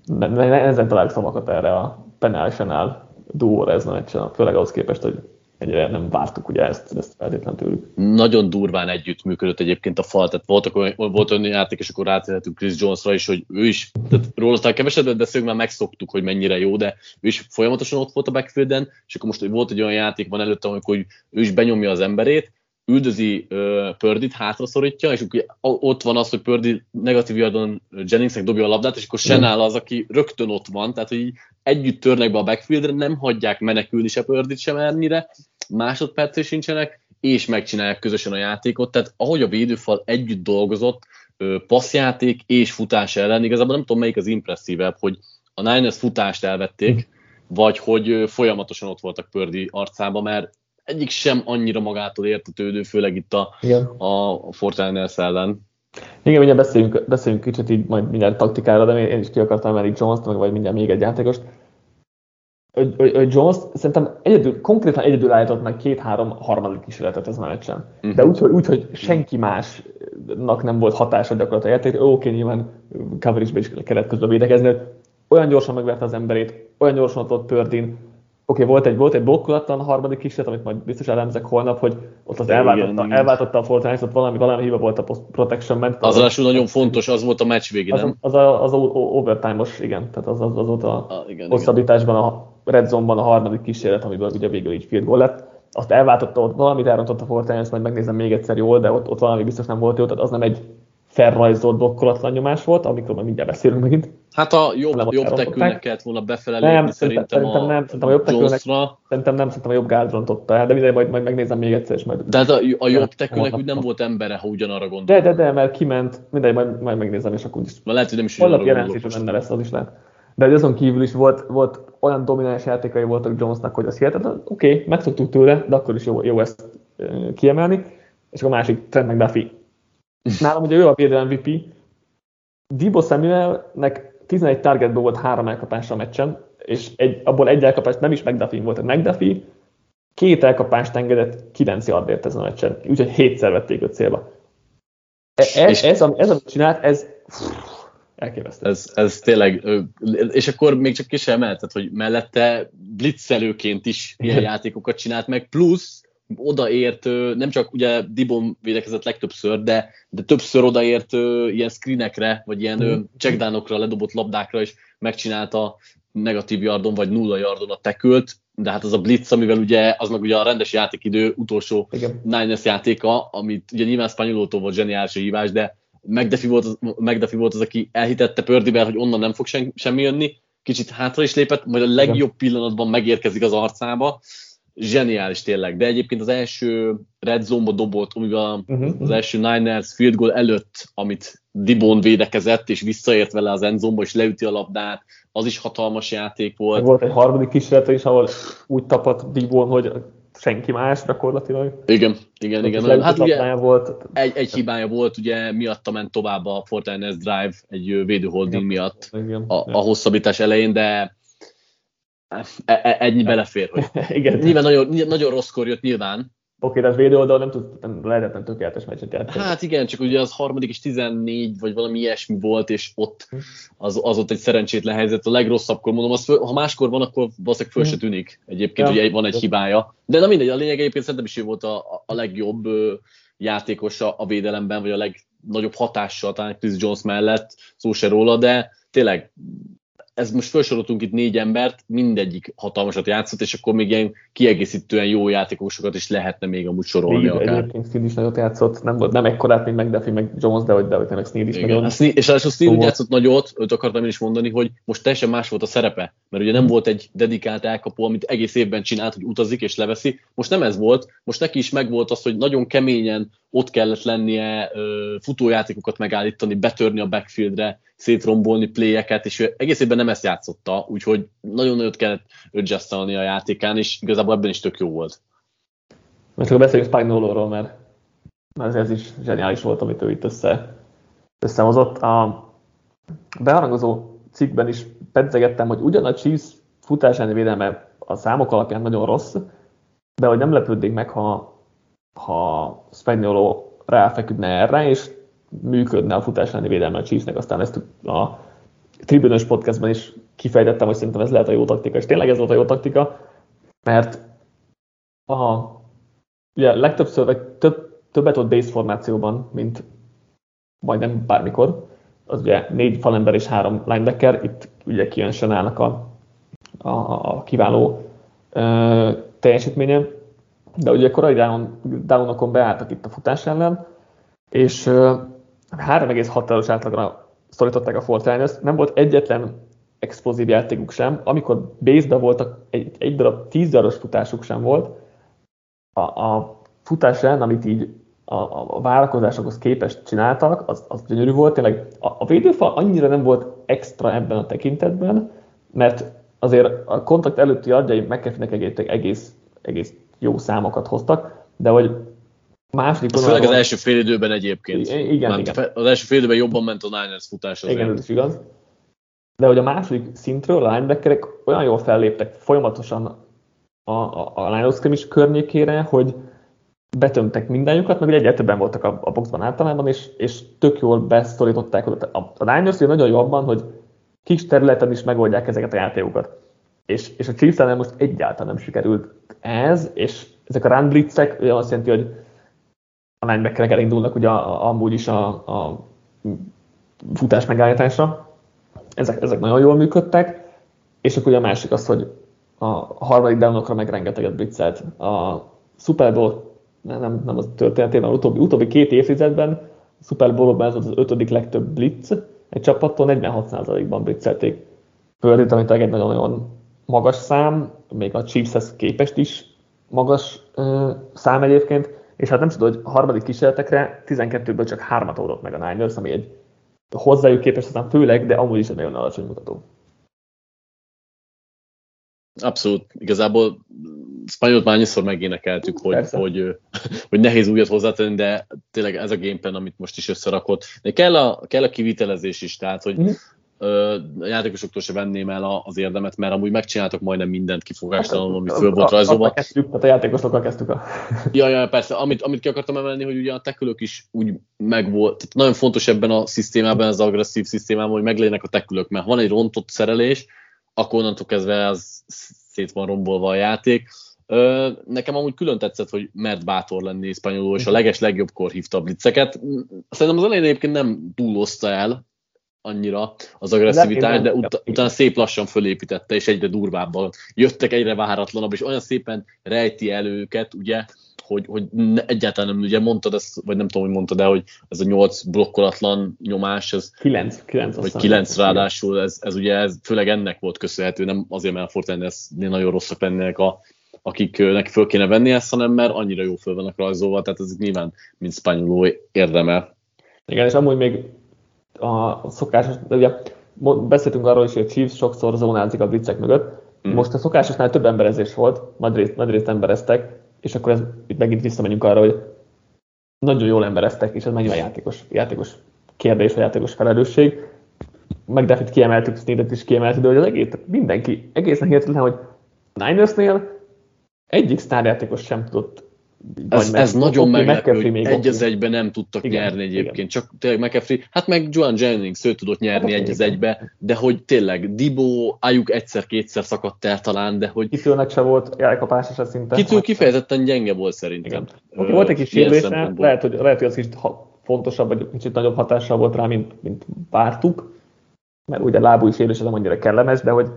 ne, ne, ne, ezen találjuk szavakat erre a penál duóra ez a meccsen, főleg ahhoz képest, hogy ennyire nem vártuk ugye ezt, ezt feltétlenül tőlük. Nagyon durván együtt működött egyébként a fal, tehát voltak, volt olyan játék, és akkor rátérhetünk Chris Jonesra is, hogy ő is, tehát róla aztán kevesebbet beszélünk, már megszoktuk, hogy mennyire jó, de ő is folyamatosan ott volt a backfielden, és akkor most volt egy olyan játék van előtte, amikor ő is benyomja az emberét, üldözi uh, Pördit, hátraszorítja, és akkor ott van az, hogy Pördi negatív yardon Jenningsnek dobja a labdát, és akkor Senál az, aki rögtön ott van, tehát hogy együtt törnek be a backfieldre, nem hagyják menekülni se Pördit sem ernyire, másodpercé sincsenek, és megcsinálják közösen a játékot, tehát ahogy a védőfal együtt dolgozott, passzjáték és futás ellen, igazából nem tudom melyik az impresszívebb, hogy a Niners futást elvették, hm. vagy hogy folyamatosan ott voltak Pördi arcába, mert egyik sem annyira magától értetődő, főleg itt a, Igen. a Fortiners ellen. Igen, mindjárt beszéljünk, beszéljünk kicsit így majd mindjárt taktikára, de én is ki akartam emelni Jones-t, meg vagy mindjárt még egy játékost. Jones szerintem egyedül, konkrétan egyedül állított meg két-három harmadik kísérletet a meccsen. Uh-huh. De úgy, hogy, úgy, hogy senki másnak nem volt hatása gyakorlatilag játék. Oké, okay, nyilván coverage is kellett közben védekezni, olyan gyorsan megverte az emberét, olyan gyorsan ott Pördin, okay, volt egy, volt egy blokkolatlan harmadik kísérlet, amit majd biztos elemzek holnap, hogy ott az elváltotta, igen, elváltotta a Fortnite, valami, valami hiba volt a protection ment. Az az nagyon fontos, az volt a meccs végén, nem? Az, az, az, az overtime-os, igen, tehát az, az, az volt a, a igen, hosszabbításban, a red zone-ban a harmadik kísérlet, amiből ugye végül így field goal lett. Azt elváltotta, ott valamit elrontott a Fortnite, majd megnézem még egyszer jól, de ott, ott valami biztos nem volt jó, tehát az nem egy felrajzolt blokkolatlan nyomás volt, amikor már mindjárt beszélünk megint. Hát a jobb, jobb tekülnek kellett volna befelé nem, szerintem, szerintem, nem, szerintem a jobb tekülnek, szerintem nem, szerintem a jobb gád rontotta el, de mindegy, majd, majd megnézem még egyszer, és majd... De hát a, a jobb tekülnek úgy nem volt embere, ha ugyanarra gondol. De, de, de, mert kiment, mindegy, majd, majd megnézem, és akkor is. Na, lehet, hogy nem is Holnap jelentés benne lesz, az is lehet. De azon kívül is volt, volt olyan domináns játékai voltak Jonesnak, hogy az hihetetlen, oké, okay, megszoktuk tőle, de akkor is jó, jó ezt kiemelni. És a másik, Trent McDuffie. Nálam ugye ő a védő MVP, Dibo Samuelnek 11 targetból volt három elkapása a meccsen, és egy, abból egy elkapás nem is McDuffie volt, a McDuffie két elkapást engedett 9 yardért ezen a meccsen, úgyhogy hétszer vették őt célba. E, ez, ez, ez, amit csinált, ez elképesztő. Ez, ez tényleg, és akkor még csak kis emeltet, hogy mellette blitzelőként is ilyen játékokat csinált meg, plusz odaért, nem csak ugye Dibon védekezett legtöbbször, de, de többször odaért ilyen screenekre, vagy ilyen mm. checkdownokra ledobott labdákra, és megcsinálta negatív yardon, vagy nulla yardon a tekült, de hát az a blitz, amivel ugye, az meg ugye a rendes játékidő utolsó Igen. Niners játéka, amit ugye nyilván Spanyolótól volt zseniális hívás, de McDuffie volt, az, McDuffie volt az, aki elhitette Pördivel, hogy onnan nem fog sem, semmi jönni, kicsit hátra is lépett, majd a legjobb Igen. pillanatban megérkezik az arcába, zseniális tényleg, de egyébként az első red zone-ba dobott, amivel uh-huh. az első Niners field goal előtt, amit Dibon védekezett, és visszaért vele az endzomba, és leüti a labdát, az is hatalmas játék volt. Volt egy harmadik kísérlet is, ahol úgy tapadt Dibon, hogy senki más gyakorlatilag. Igen, igen, igen. Hát ugye volt. Egy, egy hibája volt, ugye miatta ment tovább a Fortnite Drive egy védőholding miatt igen, a, a hosszabbítás elején, de ennyi belefér, hogy [LAUGHS] Igen. nyilván nagyon, nagyon rosszkor jött nyilván. Oké, okay, az védő oldal nem, tud, nem lehetetlen tökéletes meccset játszani. Hát igen, csak ugye az harmadik is 14, vagy valami ilyesmi volt, és ott hm. az, az ott egy szerencsétlen helyzet. A legrosszabbkor mondom, az föl, ha máskor van, akkor valószínűleg föl se hm. tűnik. Egyébként ja. ugye van egy hibája. De na mindegy, a lényeg egyébként szerintem is ő volt a, a legjobb játékos a, a védelemben, vagy a legnagyobb hatással talán Chris Jones mellett, szó se róla, de tényleg ez most felsoroltunk itt négy embert, mindegyik hatalmasat játszott, és akkor még ilyen kiegészítően jó játékosokat is lehetne még amúgy sorolni Sneed, akár. Egyébként Sneed is nagyot játszott, nem, nem ekkorát, mint McDuffie, meg Jones, de hogy, de hogy tényleg Sneed is Igen. nagyon. Sneed, és ráadásul Sneed úgy játszott nagyot, őt akartam én is mondani, hogy most teljesen más volt a szerepe, mert ugye nem volt egy dedikált elkapó, amit egész évben csinált, hogy utazik és leveszi. Most nem ez volt, most neki is megvolt az, hogy nagyon keményen ott kellett lennie futójátékokat megállítani, betörni a backfieldre, szétrombolni playeket, és ő egész évben nem ezt játszotta, úgyhogy nagyon nagyot kellett adjustalni a játékán, és igazából ebben is tök jó volt. Most akkor beszéljünk Spagnoloról, mert ez, ez is zseniális volt, amit ő itt össze, összehozott. A beharangozó cikkben is pedzegettem, hogy ugyan a Chiefs futásányi védelme a számok alapján nagyon rossz, de hogy nem lepődnék meg, ha, ha Spagnolo ráfeküdne erre, és működne a futás elleni védelme a Chiefsnek, aztán ezt a tribünös podcastban is kifejtettem, hogy szerintem ez lehet a jó taktika, és tényleg ez volt a jó taktika, mert a, ugye legtöbbször, vagy több, többet ott base formációban, mint majdnem bármikor, az ugye négy falember és három linebacker, itt ugye kijön Senálnak a, a, a kiváló ö, teljesítménye, de ugye korai down, downokon beálltak itt a futás ellen, és 3,6-os átlagra szorították a Fortiners, nem volt egyetlen explozív játékuk sem, amikor base voltak, egy, egy darab 10 darabos futásuk sem volt, a, a futás ellen, amit így a, a várakozásokhoz képest csináltak, az, az gyönyörű volt. Tényleg a, a védőfal annyira nem volt extra ebben a tekintetben, mert azért a kontakt előtti adjai McAfee-nek egész, egész jó számokat hoztak, de hogy második vonalon... Főleg az első fél időben egyébként. Igen, igen. Az első fél időben jobban ment a Niners futás azért. Igen, ez is igaz. De hogy a második szintről a linebackerek olyan jól felléptek folyamatosan a, a, a line of környékére, hogy betömtek mindenjukat, meg egyre voltak a, a boxban általában, és, és tök jól beszorították oda. A, a Niners nagyon jó abban, hogy kis területen is megoldják ezeket a játékokat. És, és a chiefs most egyáltalán nem sikerült ez, és ezek a run blitzek ugye azt jelenti, hogy a linebackerek elindulnak ugye amúgy is a, a futás megállításra. Ezek, ezek nagyon jól működtek, és akkor ugye a másik az, hogy a harmadik downokra meg rengeteget blitzelt. A Super Bowl, nem, nem az történetében, az utóbbi, utóbbi két évtizedben a Super Bowl-ban ez az ötödik legtöbb blitz, egy csapattól 46%-ban blitzelték Pördit, amit egy nagyon-nagyon magas szám, még a Chiefshez képest is magas ö, szám egyébként, és hát nem tudom, hogy a harmadik kísérletekre 12-ből csak hármat oldott meg a Niners, ami egy hozzájuk képest aztán főleg, de amúgy is egy nagyon alacsony mutató. Abszolút. Igazából Spanyolt már annyiszor megénekeltük, hogy, hogy, [LAUGHS] hogy nehéz újat hozzátenni, de tényleg ez a gameplan, amit most is összerakott. De kell a, kell a kivitelezés is, tehát hogy mm-hmm. A játékosoktól se venném el az érdemet, mert amúgy megcsináltak majdnem mindent kifogástalanul, ami föl volt rajzolva. Kezdtük, tehát a játékosokkal kezdtük a... [LAUGHS] ja, ja, persze. Amit, amit ki akartam emelni, hogy ugye a tekülök is úgy megvolt. Tehát nagyon fontos ebben a szisztémában, az agresszív szisztémában, hogy meglegyenek a tekülök, mert van egy rontott szerelés, akkor onnantól kezdve az szét van rombolva a játék. Nekem amúgy külön tetszett, hogy mert bátor lenni spanyolul, és a leges legjobbkor hívta a blitzeket. Szerintem az elején egyébként nem túlozta el annyira az agresszivitást, de ut- utána szép lassan fölépítette, és egyre durvábban jöttek, egyre váratlanabb, és olyan szépen rejti el őket, ugye, hogy, hogy egyáltalán nem, ugye mondtad ezt, vagy nem tudom, hogy mondtad, de hogy ez a nyolc blokkolatlan nyomás, ez... Kilenc, kilenc. Vagy kilenc ráadásul, ez, ez ugye ez főleg ennek volt köszönhető, nem azért, mert a Fortnite nagyon rosszak lennének a, akiknek föl kéne venni ezt, hanem mert annyira jó föl vannak rajzolva, tehát ez nyilván, mint spanyoló érdemel. Igen, és amúgy még a szokásos, de ugye beszéltünk arról is, hogy a Chiefs sokszor zónázik a blitzek mögött. Mm. Most a szokásosnál több emberezés volt, nagy részt, nagy részt embereztek, és akkor ez, itt megint visszamegyünk arra, hogy nagyon jól embereztek, és ez mennyire játékos, játékos kérdés, vagy játékos felelősség. McDuffit kiemeltük, Sneadet is kiemeltük, de hogy az egész, mindenki egészen hihetetlen, hogy Ninersnél egyik sztárjátékos sem tudott ez, ez nagyon meglepő, hogy még egy az egybe nem tudtak igen, nyerni egyébként. Igen. Csak tényleg McAfee, hát meg Joan Jennings, ő tudott nyerni hát, egy az egybe, de hogy tényleg Dibo, Ayuk egyszer-kétszer szakadt el talán, de hogy... Kitőnek se volt elkapás se szinte. Kitő kifejezetten gyenge volt szerintem. Okay, volt egy kis sérülése, lehet, hogy, lehet, hogy az kicsit fontosabb, vagy kicsit nagyobb hatással volt rá, mint, mint vártuk, mert ugye lábúj sérülés nem annyira kellemes, de hogy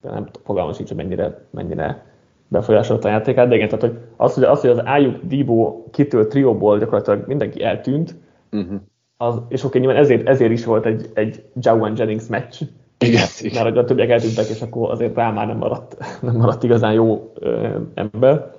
nem fogalmam sincs, hogy mennyire, mennyire befolyásolta a játékát, de igen, tehát hogy az, hogy az, hogy az Ayuk Dibo kitől trióból gyakorlatilag mindenki eltűnt, uh-huh. az, és oké, nyilván ezért, ezért is volt egy, egy Jawan Jennings meccs, igen, mert hogy a többiek eltűntek, és akkor azért rá már nem maradt, nem maradt igazán jó ö, ember.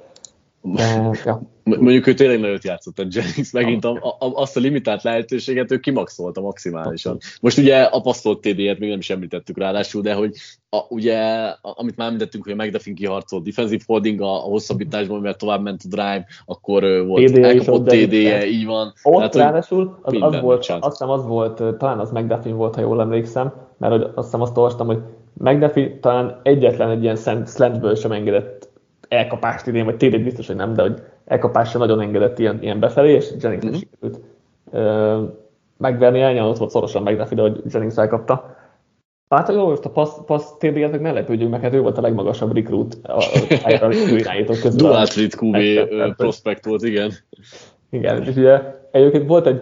De, ja. Mondjuk ő tényleg nagyot játszott a Jennings, megint a, a, azt a limitált lehetőséget ő kimaxolta maximálisan. Most ugye a passzolt TD-et még nem is említettük ráadásul, de hogy a, ugye, a, amit már említettünk, hogy a McDuffin kiharcolt defensive holding a, a hosszabbításban, mert tovább ment a drive, akkor volt TD elkapott TD-je, így van. Ott Tehát, ráadásul az, az volt, azt hiszem az volt, talán az McDuffin volt, ha jól emlékszem, mert hogy azt hiszem azt olvastam, hogy McDuffin talán egyetlen egy ilyen slantből sem engedett elkapást idén, vagy td biztos, hogy nem, de hogy elkapásra nagyon engedett ilyen, ilyen befelé, és Jennings mm-hmm. sikerült megverni, elnyomott volt szorosan McDuffie, de hogy Jennings elkapta. Hát jó, most a passz, passz td meg ne lepődjünk meg, hát ő volt a legmagasabb recruit a, a, irányítók közül. Dual Street QB prospect volt, igen. Igen, és ugye egyébként volt egy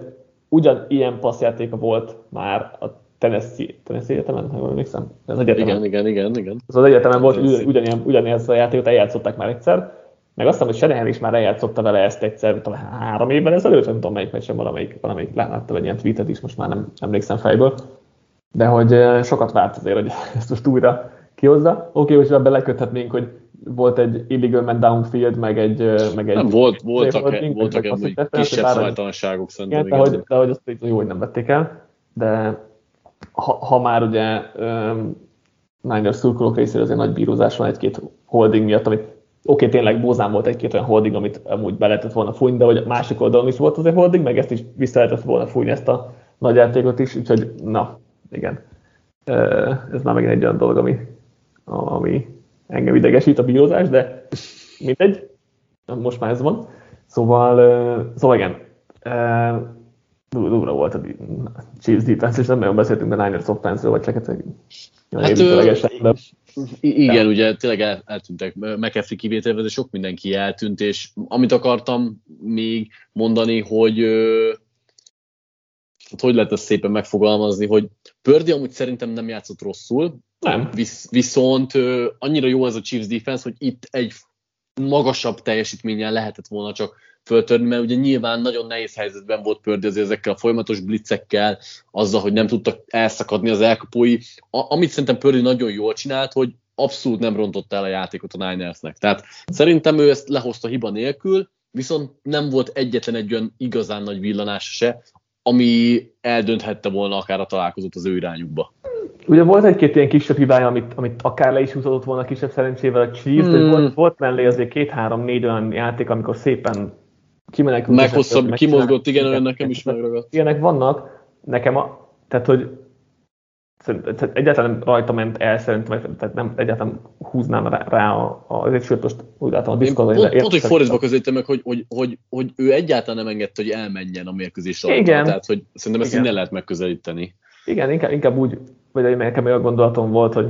ugyan ilyen passzjátéka volt már a Tennessee, Tennessee egyetemen, ha jól emlékszem. Ez egyetemen. Igen, igen, igen, igen. Ez az egyetemen volt, ugyanilyen, ugyanilyen a játékot eljátszották már egyszer, meg azt hiszem, hogy Shanahan is már eljátszotta vele ezt egyszer, talán három évvel ezelőtt, nem tudom melyik meccsen, valamelyik, valamelyik láttam egy ilyen tweetet is, most már nem emlékszem fejből, de hogy sokat várt azért, hogy [LAUGHS] ezt most újra kihozza. Oké, okay, hogy beleköthetnénk, hogy volt egy illegal man downfield, meg egy... Meg egy nem, volt, voltak, voltak, voltak voltak kisebb szabálytalanságok szerintem. Igen, de, hogy, de hogy azt jó, hogy nem vették el, de ha, ha már ugye um, Niners szurkolók részéről azért nagy bírozás van egy-két holding miatt, amit oké, okay, tényleg bózán volt egy-két olyan holding, amit amúgy be lehetett volna fújni, de hogy a másik oldalon is volt azért holding, meg ezt is vissza lehetett volna fújni ezt a nagy játékot is, úgyhogy na, igen. Ez már megint egy olyan dolog, ami, ami engem idegesít a bírozás, de mindegy, most már ez van. Szóval, szóval igen, durva volt a Chiefs defense, és nem nagyon beszéltünk a Niners offense-ről, vagy csak egy hát, de... Igen, ugye tényleg el, eltűntek. McAfee kivételve, de sok mindenki eltűnt, és amit akartam még mondani, hogy hát hogy lehet ezt szépen megfogalmazni, hogy Pördi amúgy szerintem nem játszott rosszul, nem. Visz, viszont annyira jó ez a Chiefs defense, hogy itt egy magasabb teljesítményen lehetett volna csak föltörni, mert ugye nyilván nagyon nehéz helyzetben volt Pördi ezekkel a folyamatos blitzekkel, azzal, hogy nem tudtak elszakadni az elkapói. A, amit szerintem Pördi nagyon jól csinált, hogy abszolút nem rontott el a játékot a Ninersnek. Tehát szerintem ő ezt lehozta hiba nélkül, viszont nem volt egyetlen egy olyan igazán nagy villanás se, ami eldönthette volna akár a találkozót az ő irányukba. Ugye volt egy-két ilyen kisebb hibája, amit, amit akár le is húzott volna kisebb szerencsével a Chiefs, hmm. de volt, volt mellé azért két-három-négy olyan játék, amikor szépen kimenekült. Meghosszabb, meg kimozgott, igen, olyan nekem is megragadt. Ilyenek vannak, nekem a, tehát hogy tehát egyáltalán rajta ment el szerintem, tehát nem egyáltalán húznám rá, rá a, a, azért, sőt most úgy látom a diszkon. Pont, pont, hogy fordítva közelítem meg, hogy, hogy, hogy, hogy, ő egyáltalán nem engedte, hogy elmenjen a mérkőzés alatt. Igen. Tehát, hogy szerintem ezt innen lehet megközelíteni. Igen, inkább, inkább úgy, vagy nekem olyan gondolatom volt, hogy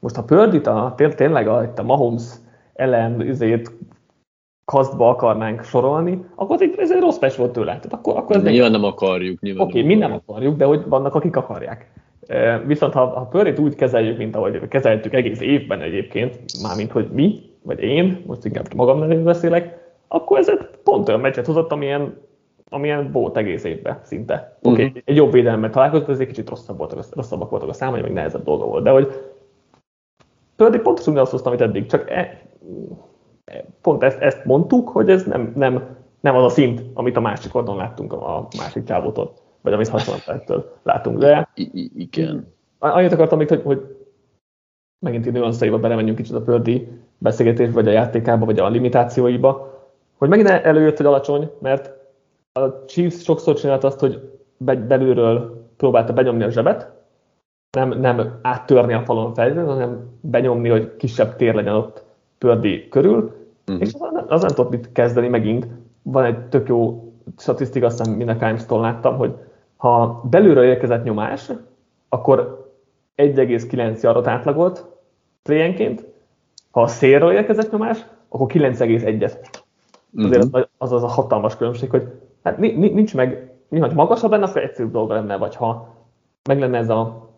most ha Pördit a, tényleg a, a Mahomes ellen izét kasztba akarnánk sorolni, akkor ez egy rossz pes volt tőle. Tehát akkor, akkor ez nyilván nem akarjuk. Oké, okay, mi nem akarjuk, de hogy vannak, akik akarják. Viszont ha, ha Pörrit úgy kezeljük, mint ahogy kezeltük egész évben egyébként, mármint hogy mi, vagy én, most inkább magam nevén beszélek, akkor ez egy pont olyan meccset hozott, amilyen, amilyen volt egész évben szinte. Oké, okay, uh-huh. egy jobb védelemmel találkozott, ez egy kicsit rosszabb voltak, rosszabbak voltak a számai, még nehezebb dolga volt. De hogy Pördi pontosan azt hozta, amit eddig, csak e, pont ezt, ezt mondtuk, hogy ez nem, nem, nem az a szint, amit a másik oldalon láttunk a másik csávótól vagy amit hasonlóan látunk. De I- igen. Annyit akartam még, hogy, hogy megint így olyan belemenjünk kicsit a pördi beszélgetésbe, vagy a játékába, vagy a limitációiba, hogy megint előjött, hogy alacsony, mert a Chiefs sokszor csinált azt, hogy belülről próbálta benyomni a zsebet, nem, nem áttörni a falon fejlődni, hanem benyomni, hogy kisebb tér legyen ott pördi körül, uh-huh. és az, az nem tudott mit kezdeni megint. Van egy tök jó statisztika, azt hiszem Minakaims-tól láttam, hogy ha belülről érkezett nyomás, akkor 1,9 yardot átlagolt playenként, ha a szélről érkezett nyomás, akkor 9,1-et. Azért uh-huh. az az a hatalmas különbség, hogy hát nincs meg, ha magasabb lenne, akkor egyszerűbb dolga lenne, vagy ha meg lenne ez a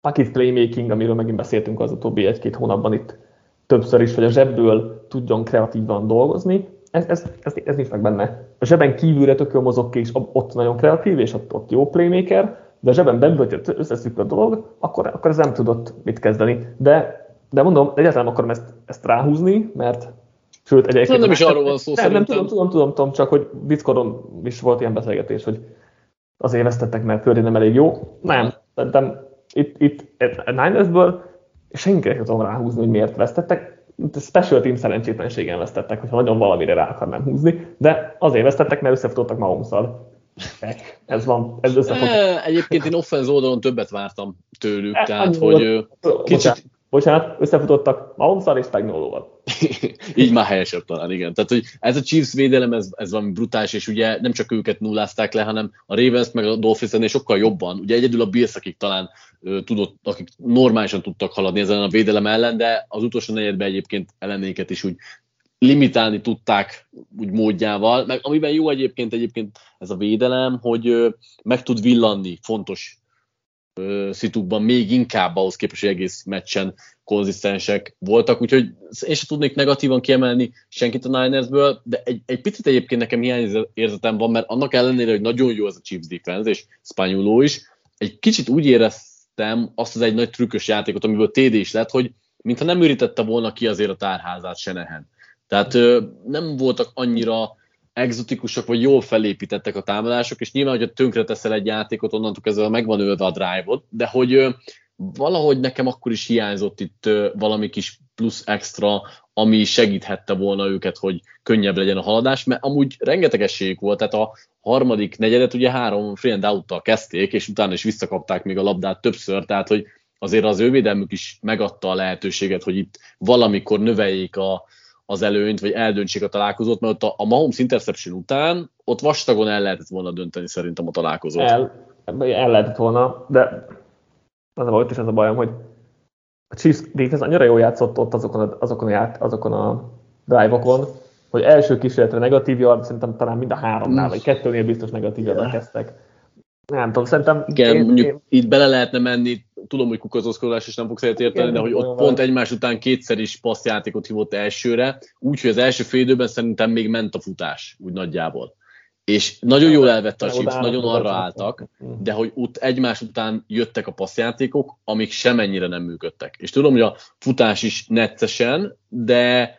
pocket playmaking, amiről megint beszéltünk az utóbbi egy-két hónapban itt többször is, hogy a zsebből tudjon kreatívan dolgozni, ez, ez, ez, ez nincs meg benne. A zseben kívülre tök jól mozog ki, és ott nagyon kreatív, és ott, ott jó playmaker, de a zseben belül, hogy összeszűk a dolog, akkor, akkor ez nem tudott mit kezdeni. De, de mondom, egyáltalán akarom ezt, ezt ráhúzni, mert sőt, egyébként... Nem, nem is arról van szó nem, nem, tudom, tudom, tudom, csak hogy Discordon is volt ilyen beszélgetés, hogy azért vesztettek, mert Pördi nem elég jó. Nem, szerintem itt, itt Ninersből senkinek nem tudom ráhúzni, hogy miért vesztettek special team szerencsétlenségen vesztettek, hogyha nagyon valamire rá akarnám húzni, de azért vesztettek, mert összefutottak mahomes Ez van, ez összefutottak. Eh, egyébként én offense oldalon többet vártam tőlük, e, tehát hogy kicsit, bocsánat, összefutottak Mahomes-szal és Spagnolóval. [LAUGHS] Így már helyesebb talán, igen. Tehát, hogy ez a Chiefs védelem, ez, ez valami brutális, és ugye nem csak őket nullázták le, hanem a Ravens meg a dolphins sokkal jobban. Ugye egyedül a Bills, akik talán tudott, akik normálisan tudtak haladni ezen a védelem ellen, de az utolsó negyedben egyébként ellenéket is úgy limitálni tudták úgy módjával, meg amiben jó egyébként egyébként ez a védelem, hogy meg tud villanni fontos szitukban még inkább ahhoz képest, hogy egész meccsen konzisztensek voltak, úgyhogy én sem tudnék negatívan kiemelni senkit a Ninersből, de egy, egy picit egyébként nekem érzetem van, mert annak ellenére, hogy nagyon jó az a Chiefs defense, és Spanyoló is, egy kicsit úgy éreztem azt az egy nagy trükkös játékot, amiből TD is lett, hogy mintha nem ürítette volna ki azért a tárházát nehen. Tehát nem voltak annyira exotikusak, vagy jól felépítettek a támadások, és nyilván, hogyha tönkre teszel egy játékot, onnantól kezdve megvan ölve a drive-ot, de hogy valahogy nekem akkor is hiányzott itt valami kis plusz extra, ami segíthette volna őket, hogy könnyebb legyen a haladás, mert amúgy rengeteg esélyük volt, tehát a harmadik negyedet ugye három friend out kezdték, és utána is visszakapták még a labdát többször, tehát hogy azért az ő védelmük is megadta a lehetőséget, hogy itt valamikor növeljék a, az előnyt, vagy eldöntsék a találkozót, mert ott a, a Mahomes interception után ott vastagon el lehetett volna dönteni szerintem a találkozót. El, el lehetett volna, de az a volt is ez a bajom, hogy a Chiefs defense annyira jól játszott ott azokon a, azokon a, ját, azokon a drive-okon, hogy első kísérletre negatív yard, szerintem talán mind a háromnál, vagy kettőnél biztos negatív yard kezdtek. Nem tudom, szerintem... Igen, én, mondjuk én... itt bele lehetne menni, tudom, hogy kukazózkodás és nem fogsz egyet érteni, de hogy ott pont egymás után kétszer is passzjátékot hívott elsőre, úgyhogy az első fél időben szerintem még ment a futás, úgy nagyjából és nagyon jól elvette a Chiefs, nagyon arra álltak, de hogy ott egymás után jöttek a passzjátékok, amik semennyire nem működtek. És tudom, hogy a futás is neccesen, de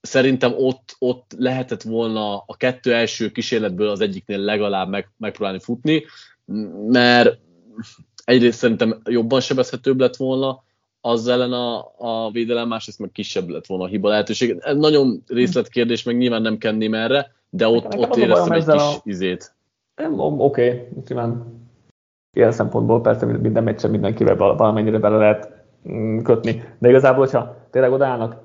szerintem ott, ott lehetett volna a kettő első kísérletből az egyiknél legalább meg, megpróbálni futni, mert egyrészt szerintem jobban sebezhetőbb lett volna, az ellen a, a védelem, másrészt meg kisebb lett volna a hiba lehetőség. Ez nagyon részletkérdés, meg nyilván nem kenném erre, de ott, ott éreztem egy kis a... izét. Oké, okay. nyilván ilyen szempontból persze minden meccsen mindenkivel valamennyire bele lehet mm, kötni. De igazából, hogyha tényleg odállnak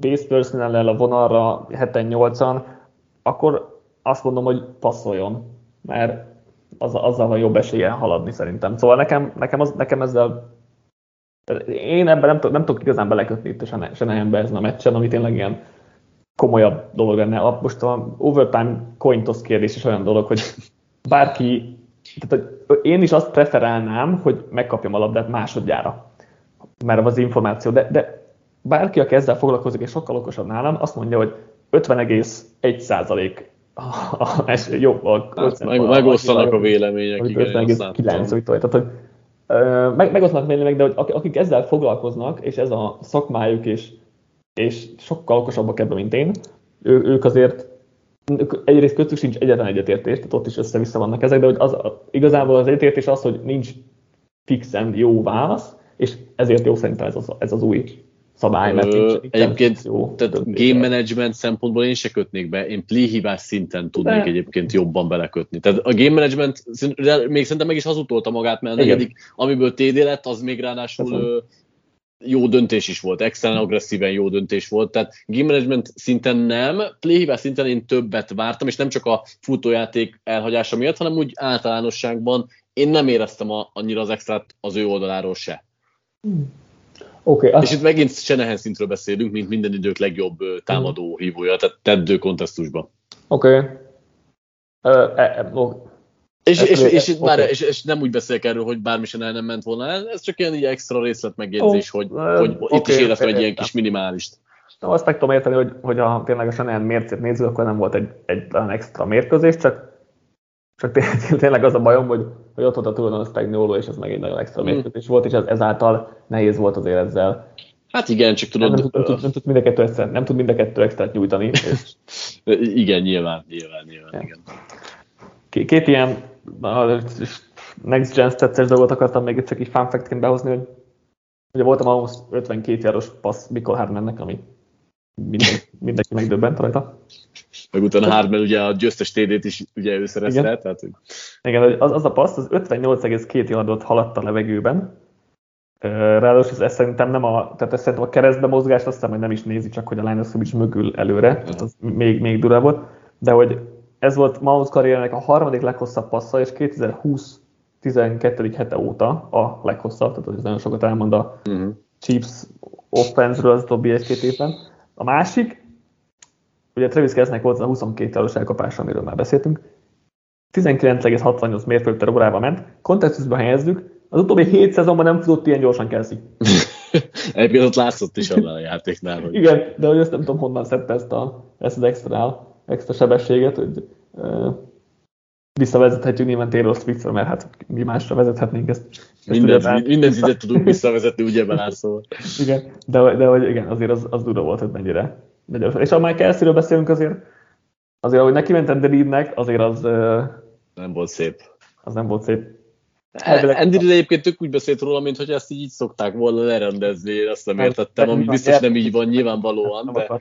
base personnel a vonalra 7-8-an, akkor azt mondom, hogy passzoljon, mert az, azzal van jobb esélye haladni szerintem. Szóval nekem, nekem, az, nekem ezzel én ebben nem, nem tudok igazán belekötni itt se, ne, se ezen a meccsen, ami tényleg ilyen komolyabb dolog lenne. Most a overtime coin toss kérdés is olyan dolog, hogy [LAUGHS] bárki, tehát én is azt preferálnám, hogy megkapjam a labdát másodjára, mert az információ, de, de bárki, aki ezzel foglalkozik, és sokkal okosabb nálam, azt mondja, hogy 50,1 százalék jó, a, hát, meg, megosztanak a vélemények, igen. 9, tehát, hogy meg, megosztanak vélemények, de hogy akik ezzel foglalkoznak, és ez a szakmájuk, és és sokkal okosabbak ebben, mint én. Ő, ők azért egyrészt köztük sincs egyetlen egyetértés, tehát ott is össze-vissza vannak ezek, de hogy az, igazából az egyetértés az, hogy nincs fixen jó válasz, és ezért jó szerintem ez az, ez az új szabály, mert nincs, nincs Egyébként jó tehát game management szempontból én se kötnék be, én play hibás szinten tudnék de... egyébként jobban belekötni. Tehát a game management még szerintem meg is hazudtolta magát, mert a negyedik, amiből TD lett, az még ráadásul jó döntés is volt, extra agresszíven jó döntés volt, tehát game management szinten nem, playhibás szinten én többet vártam, és nem csak a futójáték elhagyása miatt, hanem úgy általánosságban én nem éreztem a, annyira az extrát az ő oldaláról se. Okay, azt... És itt megint Senehen szintről beszélünk, mint minden idők legjobb támadó hívója, tehát teddő kontesztusban. Oké. Okay. Uh, e, és, és, és, és, okay. már, és, és, nem úgy beszélek erről, hogy bármi sem el nem ment volna el, ez csak ilyen így extra részlet megjegyzés, oh, hogy, uh, hogy okay, itt is éreztem egy ilyen kis minimálist. Na, azt meg tudom érteni, hogy, hogy a ténylegesen ilyen mércét nézzük, akkor nem volt egy, egy extra mérkőzés, csak, csak [LAUGHS] tényleg az a bajom, hogy, hogy ott volt a tulajdonos Spagnuolo, és ez meg egy nagyon extra mm. mérkőzés volt, és ez, ezáltal nehéz volt azért ezzel. Hát igen, csak tudod... Nem, nem, nem, tud, nem, tud mind a kettő extra, nem tud mind a kettő extrát nyújtani. És... [LAUGHS] igen, nyilván, nyilván, nyilván, ja. igen. Két ilyen Next Gen tetszes dolgot akartam még csak így fun fact behozni, hogy ugye voltam ahhoz 52 járos passz Mikol Hardmannek, ami minden, mindenki megdöbbent rajta. Meg utána Hardman ugye a győztes TD-t is ugye ő szerezte, Igen. tehát hogy... Igen, az, az a passz az 58,2 yardot haladt a levegőben, Ráadásul ez szerintem nem a, tehát ez szerintem a keresztbe mozgást azt hiszem, hogy nem is nézi, csak hogy a Linus is mögül előre, tehát az még, még durább volt, de hogy ez volt Mahomes karrierének a harmadik leghosszabb passza, és 2020 12. hete óta a leghosszabb, tehát ez nagyon sokat elmond a uh-huh. Chiefs offense-ről az utóbbi egy-két évben. A másik, ugye Travis Kelsnek volt a 22 talos elkapása, amiről már beszéltünk, 19,68 mérföld per órában ment, kontextusban helyezzük, az utóbbi 7 szezonban nem futott ilyen gyorsan Kelsey. [LAUGHS] Egyébként ott látszott is abban a játéknál. Hogy... Igen, de hogy ezt nem tudom honnan szedte ezt, a, ezt az extra, extra sebességet, hogy visszavezethetjük nyilván Taylor Swiftre, mert hát mi másra vezethetnénk ezt. Mindent, ezt mindent ide tudunk [LAUGHS] visszavezetni, ugye belászol. igen, de, de hogy igen, azért az, az durva volt, hogy mennyire, mennyire. És ha már Kelsey-ről beszélünk azért, azért ahogy neki ment Andy azért az... Nem volt szép. Az nem volt szép. Andy Reid egyébként tök úgy beszélt róla, mint hogy ezt így szokták volna lerendezni, én azt nem értettem, ami biztos nem így van nyilvánvalóan. De...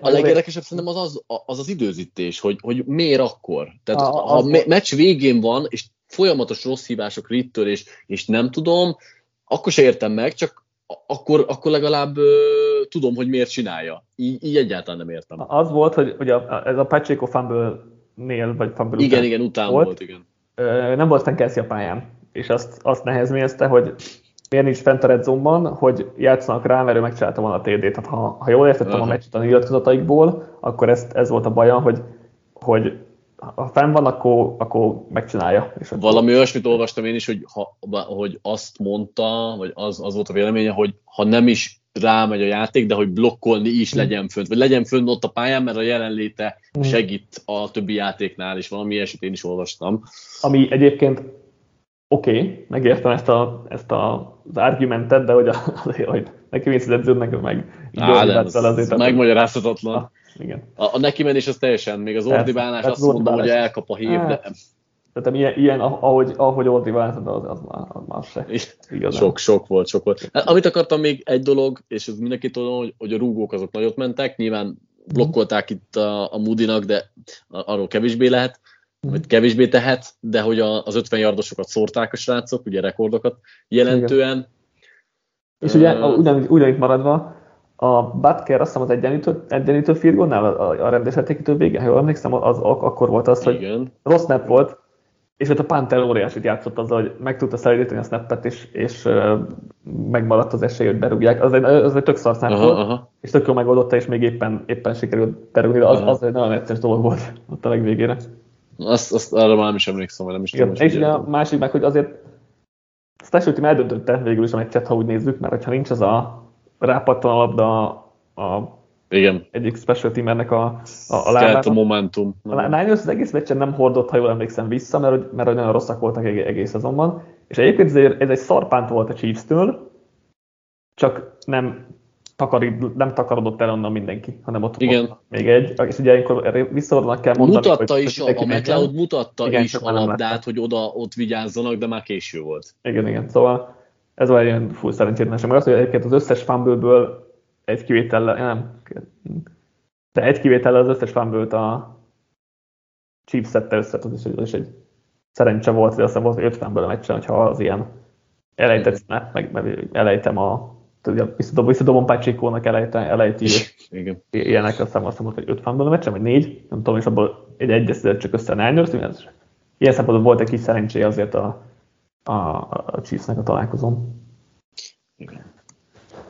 A legérdekesebb szerintem az az, az, az időzítés, hogy, hogy miért akkor. Tehát a, ha a meccs végén van, és folyamatos rossz hívások Rittől, és, és nem tudom, akkor se értem meg, csak akkor, akkor legalább uh, tudom, hogy miért csinálja. Így, így egyáltalán nem értem. Az volt, hogy, hogy a, ez a Pacheco fumble-nél, vagy fumble Igen, után igen, után volt, volt igen nem volt fenn Kelsey a pályán, és azt, azt nehezményezte, hogy miért nincs fent a red zone hogy játszanak rá, mert ő megcsinálta volna a TD-t. Tehát ha, ha jól értettem uh-huh. a meccset a nyilatkozataikból, akkor ezt, ez volt a baja, hogy, hogy ha fenn van, akkor, akkor megcsinálja. És Valami olyasmit olvastam én is, hogy, ha, hogy azt mondta, vagy az, az volt a véleménye, hogy ha nem is rámegy a játék, de hogy blokkolni is mm. legyen fönt, vagy legyen fönt ott a pályán, mert a jelenléte mm. segít a többi játéknál, és valami ilyesmit én is olvastam. Ami egyébként oké, okay, megértem ezt, a, ezt a, az argumentet, de hogy, a, [LAUGHS] azért, hogy neki mész edződnek, meg Á, de az, azért, megmagyarázhatatlan. Ah, igen. A, a neki menés az teljesen, még az ordibálás azt mondom, hogy elkap a hív, hát, de tehát ilyen, ilyen ahogy, ahogy Ordi váltod, az, az, már, az már se. Igazán. Sok, sok volt, sok volt. Hát, amit akartam még egy dolog, és ez mindenki tudom, hogy, hogy a rúgók azok nagyot mentek, nyilván blokkolták itt a, a Moody-nak, de arról kevésbé lehet, vagy kevésbé tehet, de hogy a, az 50 yardosokat szórták a srácok, ugye rekordokat jelentően. Igen. És ugye uh, ugyan, maradva, a Butker azt hiszem az egyenlítő, egyenlítő field goalnál a, a rendes vége, ha jól emlékszem, az, az, akkor volt az, hogy Igen. rossz snap volt, és ott a Panther óriásit játszott azzal, hogy meg tudta szelidíteni a snappet, és, és uh, megmaradt az esély, hogy berúgják. Az egy, az egy tök szar snap volt, aha. és tök jól megoldotta, és még éppen, éppen sikerült berúgni, de az, az egy nagyon egyszerűs dolog volt [LAUGHS] ott a legvégére. Azt, azt arra már nem is emlékszem, vagy nem is tudom. És a másik meg, hogy azért Special Team eldöntötte végül is a meccset, ha úgy nézzük, mert ha nincs az a rápattan a labda a igen. egyik special teamernek a, a, a a momentum. A Niners az egész meccsen nem hordott, ha jól emlékszem vissza, mert, mert nagyon rosszak voltak egész, szezonban. És egyébként ez egy, ez egy szarpánt volt a Chiefs-től, csak nem, takarít, nem takarodott el onnan mindenki, hanem ott Igen. volt még egy, és ugye ilyenkor visszaadnak kell mondani, Mutatta hogy, is, a, a McLeod mutatta igen, is a labdát, hogy oda ott vigyázzanak, de már késő volt. Igen, igen, szóval ez olyan full szerencsétlen Meg az, hogy egyébként az összes fumble egy kivétellel, nem, de egy kivétellel az összes fumble a Chiefs szedte össze, az is, az is egy szerencse volt, hogy azt hiszem volt 50 ből a meccsen, hogyha az ilyen elejtett snap, meg, meg elejtem a visszadobom, visszadobom Pacheco-nak elejtem, elejti [LAUGHS] Igen. ilyenek, azt hiszem, azt hiszem, hogy 50 ből a meccsen, vagy négy, nem tudom, és abból egy egyes csak össze a Niners, ilyen szempontból volt egy kis szerencséje azért a, a, a Chiefsnek a találkozón. Igen.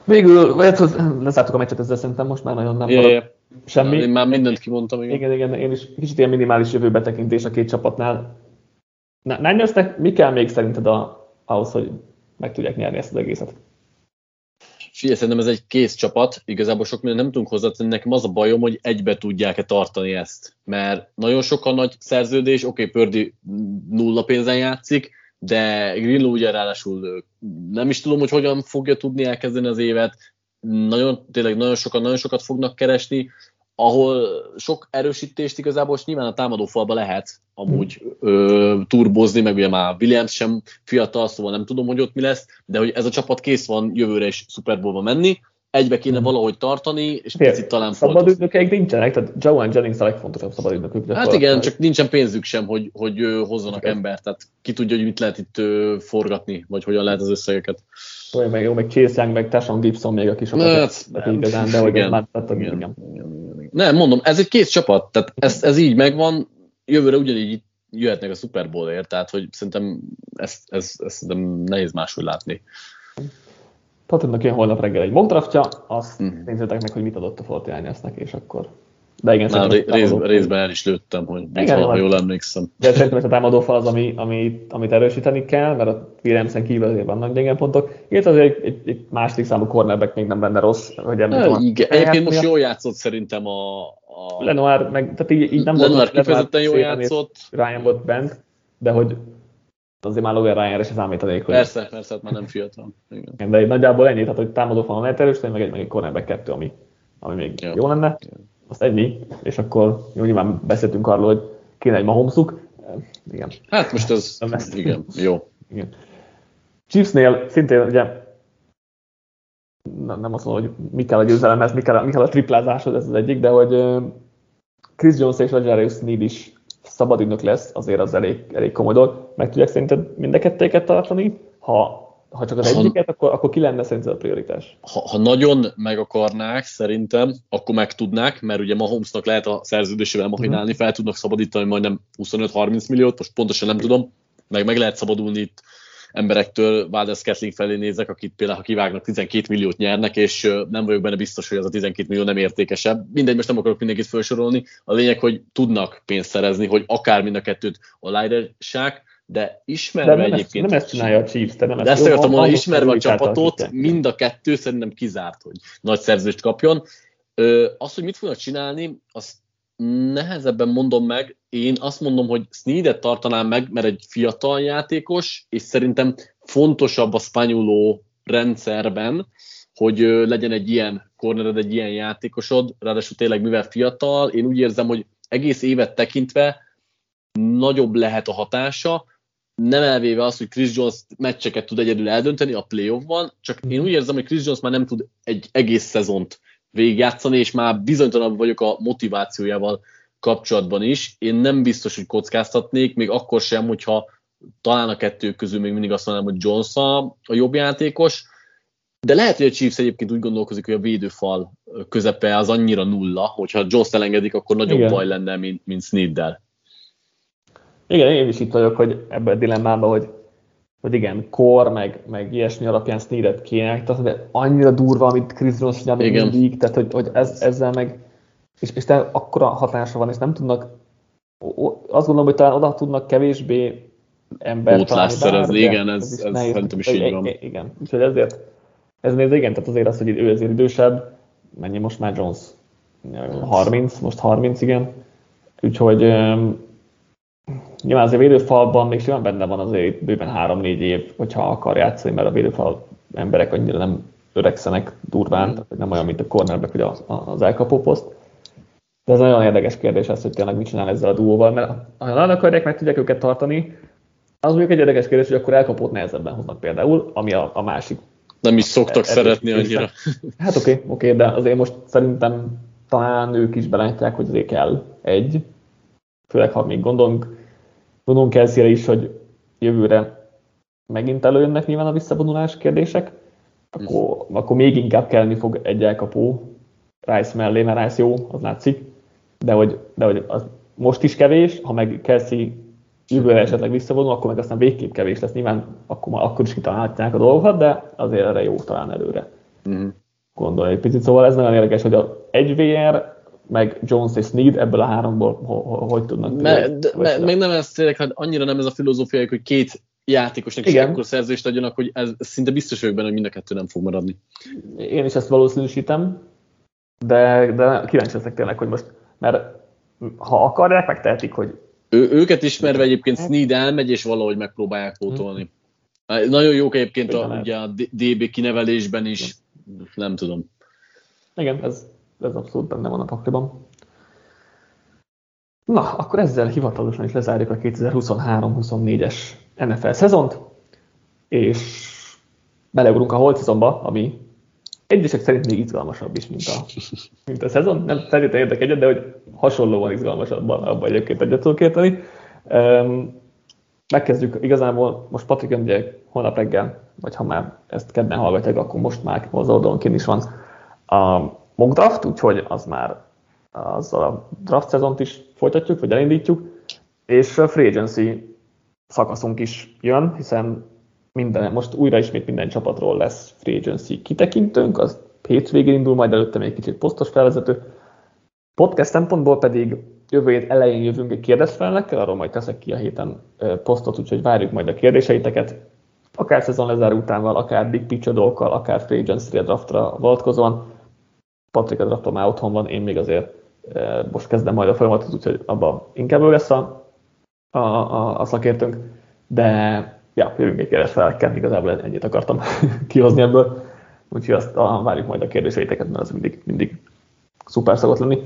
Végül, hát lezártuk a meccset ezzel szerintem most már nagyon nem yeah, yeah. semmi. Én már mindent kimondtam. Igen. igen, igen, én is kicsit ilyen minimális jövőbetekintés a két csapatnál. Niners-nek mi kell még szerinted a, ahhoz, hogy meg tudják nyerni ezt az egészet? Figyelj, szerintem ez egy kész csapat, igazából sok minden nem tudunk hozzátenni, nekem az a bajom, hogy egybe tudják-e tartani ezt. Mert nagyon sokan nagy szerződés, oké, okay, Pördi nulla pénzen játszik, de Grillo ugye ráadásul nem is tudom, hogy hogyan fogja tudni elkezdeni az évet, nagyon, tényleg nagyon sokan, nagyon sokat fognak keresni, ahol sok erősítést igazából most nyilván a támadó falba lehet amúgy ö, turbozni, meg ugye már Williams sem fiatal, szóval nem tudom, hogy ott mi lesz, de hogy ez a csapat kész van jövőre is Super Bowl-ba menni, egybe kéne hmm. valahogy tartani, és Fél, picit talán Szabad ügynökeik nincsenek, tehát Joan Jennings a legfontosabb szabad ügynökük. Hát igen, csak nincsen pénzük sem, hogy, hogy hozzanak embert, tehát ki tudja, hogy mit lehet itt forgatni, vagy hogyan lehet az összegeket. Jó, meg, jó, meg Chase Young, meg Tashan Gibson még a kis hát, igazán, de hogy igen, már igen, igen. igen, igen. Nem, mondom, ez egy kész csapat, tehát ez, ez így megvan, jövőre ugyanígy jöhetnek a Super Bowl-ért, tehát hogy szerintem ezt, ezt, ezt szerintem nehéz máshogy látni. Tottenhamnak jön holnap reggel egy mock draftja, azt mm. nézzétek meg, hogy mit adott a Fortinány és akkor De igen, Már rész, részben el is lőttem, hogy igen, van, ha jól emlékszem. De szerintem ez a támadó fal az, ami, ami, amit erősíteni kell, mert a Williamson kívül azért vannak gyenge pontok. Illetve azért egy, egy, egy második számú cornerback még nem benne rossz, hogy említem. Igen, egyébként most jól játszott szerintem a, a... Lenoir, meg, tehát így, így nem Lenoir volt kifejezetten jól játszott. Ryan volt bent, de hogy azért már Logan Ryan-re se számítanék. Hogy... Persze, persze, hát már nem fiatal. Igen. De nagyjából ennyi, tehát hogy támadó falon lehet erősíteni, meg egy, meg egy cornerback kettő, ami, ami még jó, jó lenne. Jó azt ennyi, és akkor jó, nyilván beszéltünk arról, hogy kéne egy Mahomszuk. Igen. Hát most ez, igen, jó. Igen. Chiefsnél szintén ugye nem azt mondom, hogy mi kell a győzelemhez, mi kell, mi kell a triplázáshoz, ez az egyik, de hogy Chris Jones és Rogerius Sneed is szabad lesz, azért az elég, elég komoly dolog. Meg tudják szerinted mind a kettőket tartani? Ha ha csak az ha, egyiket, akkor, akkor ki lenne szerinted a prioritás? Ha, ha nagyon meg akarnák, szerintem, akkor meg tudnák, mert ugye Mahomesnak lehet a szerződésével machinálni, uh-huh. fel tudnak szabadítani majdnem 25-30 milliót, most pontosan nem tudom, meg meg lehet szabadulni itt emberektől, Valdez Kettling felé nézek, akit például, ha kivágnak, 12 milliót nyernek, és nem vagyok benne biztos, hogy ez a 12 millió nem értékesebb. Mindegy, most nem akarok mindenkit felsorolni. A lényeg, hogy tudnak pénzt szerezni, hogy akár mind a kettőt aláírassák, de ismerve de nem egyébként... Ezt, nem ezt csinálja a Chiefs, te nem de ezt, akartam mondani, ismerve a csapatot, mind a kettő szerintem kizárt, hogy nagy szerzőst kapjon. Ö, azt, hogy mit fognak csinálni, azt nehezebben mondom meg. Én azt mondom, hogy Sneedet tartanám meg, mert egy fiatal játékos, és szerintem fontosabb a spanyoló rendszerben, hogy legyen egy ilyen cornered, egy ilyen játékosod, ráadásul tényleg mivel fiatal, én úgy érzem, hogy egész évet tekintve nagyobb lehet a hatása, nem elvéve az, hogy Chris Jones meccseket tud egyedül eldönteni a playoffban, csak én úgy érzem, hogy Chris Jones már nem tud egy egész szezont végigjátszani, és már bizonytalanabb vagyok a motivációjával kapcsolatban is. Én nem biztos, hogy kockáztatnék, még akkor sem, hogyha talán a kettő közül még mindig azt mondanám, hogy Jones a, a jobb játékos, de lehet, hogy a Chiefs egyébként úgy gondolkozik, hogy a védőfal közepe az annyira nulla, hogyha Jones elengedik, akkor nagyobb Igen. baj lenne, mint, mint Sneaddel. Igen, én is itt vagyok, hogy ebben a dilemmában, hogy, hogy igen, kor, meg, meg ilyesmi alapján Sneadet kéne, tehát de annyira durva, amit Chris Jones csinál mindig, tehát hogy, hogy ez, ezzel meg, és, és te akkora hatása van, és nem tudnak, azt gondolom, hogy talán oda tudnak kevésbé ember Pótlást szerezni, igen, ez, ez, ez szerintem is így van. Igen, úgyhogy ezért, ez nézd, igen, tehát azért az, hogy ő azért idősebb, mennyi most már Jones? 30, most 30, igen. Úgyhogy Nyilván azért védőfalban még simán benne van azért bőven 3-4 év, hogyha akar játszani, mert a védőfal emberek annyira nem öregszenek durván, mm. tehát nem olyan, mint a cornerback, ugye az elkapó poszt. De ez nagyon érdekes kérdés az, hogy tényleg mit csinál ezzel a duóval, mert ha nagyon akarják, meg tudják őket tartani, az mondjuk egy érdekes kérdés, hogy akkor elkapót nehezebben hoznak például, ami a, a másik. Nem is szoktak szeretni annyira. Hát oké, okay, oké, okay, de azért most szerintem talán ők is belátják, hogy azért kell egy, főleg ha még gondolunk, gondolunk Kelsey-re is, hogy jövőre megint előjönnek nyilván a visszavonulás kérdések, akkor, akkor még inkább kelleni fog egy elkapó Rice mellé, mert Rice jó, az látszik, de hogy, de hogy az most is kevés, ha meg Kelsey jövőre esetleg visszavonul, akkor meg aztán végképp kevés lesz. Nyilván akkor, akkor is kitalálhatják a dolgokat, de azért erre jó talán előre. Mm. Gondolj egy picit. Szóval ez nagyon érdekes, hogy a egy VR meg Jones és Sneed ebből a háromból hogy tudnak me, de, me, Meg nem ez tényleg, hát annyira nem ez a filozófia, hogy két játékosnak is akkor szerzést adjanak, hogy ez szinte biztos vagyok benne, hogy mind a kettő nem fog maradni. Én is ezt valószínűsítem, de, de kíváncsi leszek tényleg, hogy most, mert ha akarják, megtehetik, hogy ő, őket ismerve egyébként Sneed elmegy, és valahogy megpróbálják pótolni. Hmm. Nagyon jók egyébként a, ugye a DB kinevelésben is, nem tudom. Igen, ez ez abszolút benne van a pakliban. Na, akkor ezzel hivatalosan is lezárjuk a 2023-24-es NFL szezont, és beleugrunk a holt szezonba, ami egyesek szerint még izgalmasabb is, mint a, [LAUGHS] mint a szezon. Nem feltétlenül érdek egyet, de hogy hasonlóan izgalmasabb abban egyébként egyet tudok érteni. Um, megkezdjük igazából, most Patrik ugye holnap reggel, vagy ha már ezt kedden hallgatják, akkor most már az oldalon is van a mock draft, úgyhogy az már azzal a draft szezont is folytatjuk, vagy elindítjuk, és a free agency szakaszunk is jön, hiszen minden, most újra ismét minden csapatról lesz free agency kitekintőnk, az hétvégén indul, majd előtte még kicsit posztos felvezető, Podcast szempontból pedig jövő hét elején jövünk egy kérdezfelelekkel, arról majd teszek ki a héten posztot, úgyhogy várjuk majd a kérdéseiteket, akár szezon lezáró utánval, akár big picture dolgokkal, akár free agency draftra vonatkozóan. Patrik a drafton már otthon van, én még azért most kezdem majd a folyamatot, úgyhogy abban inkább ő lesz a, a, a, a szakértőnk, de ja, jövünk egy kérdésfelekkel, igazából ennyit akartam [LAUGHS] kihozni ebből, úgyhogy azt ah, várjuk majd a kérdéseiteket, mert az mindig, mindig szuper szokott lenni.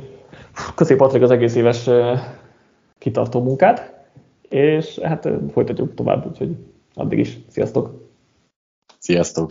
Köszönjük Patrik az egész éves kitartó munkát, és hát folytatjuk tovább, úgyhogy addig is. Sziasztok! Sziasztok!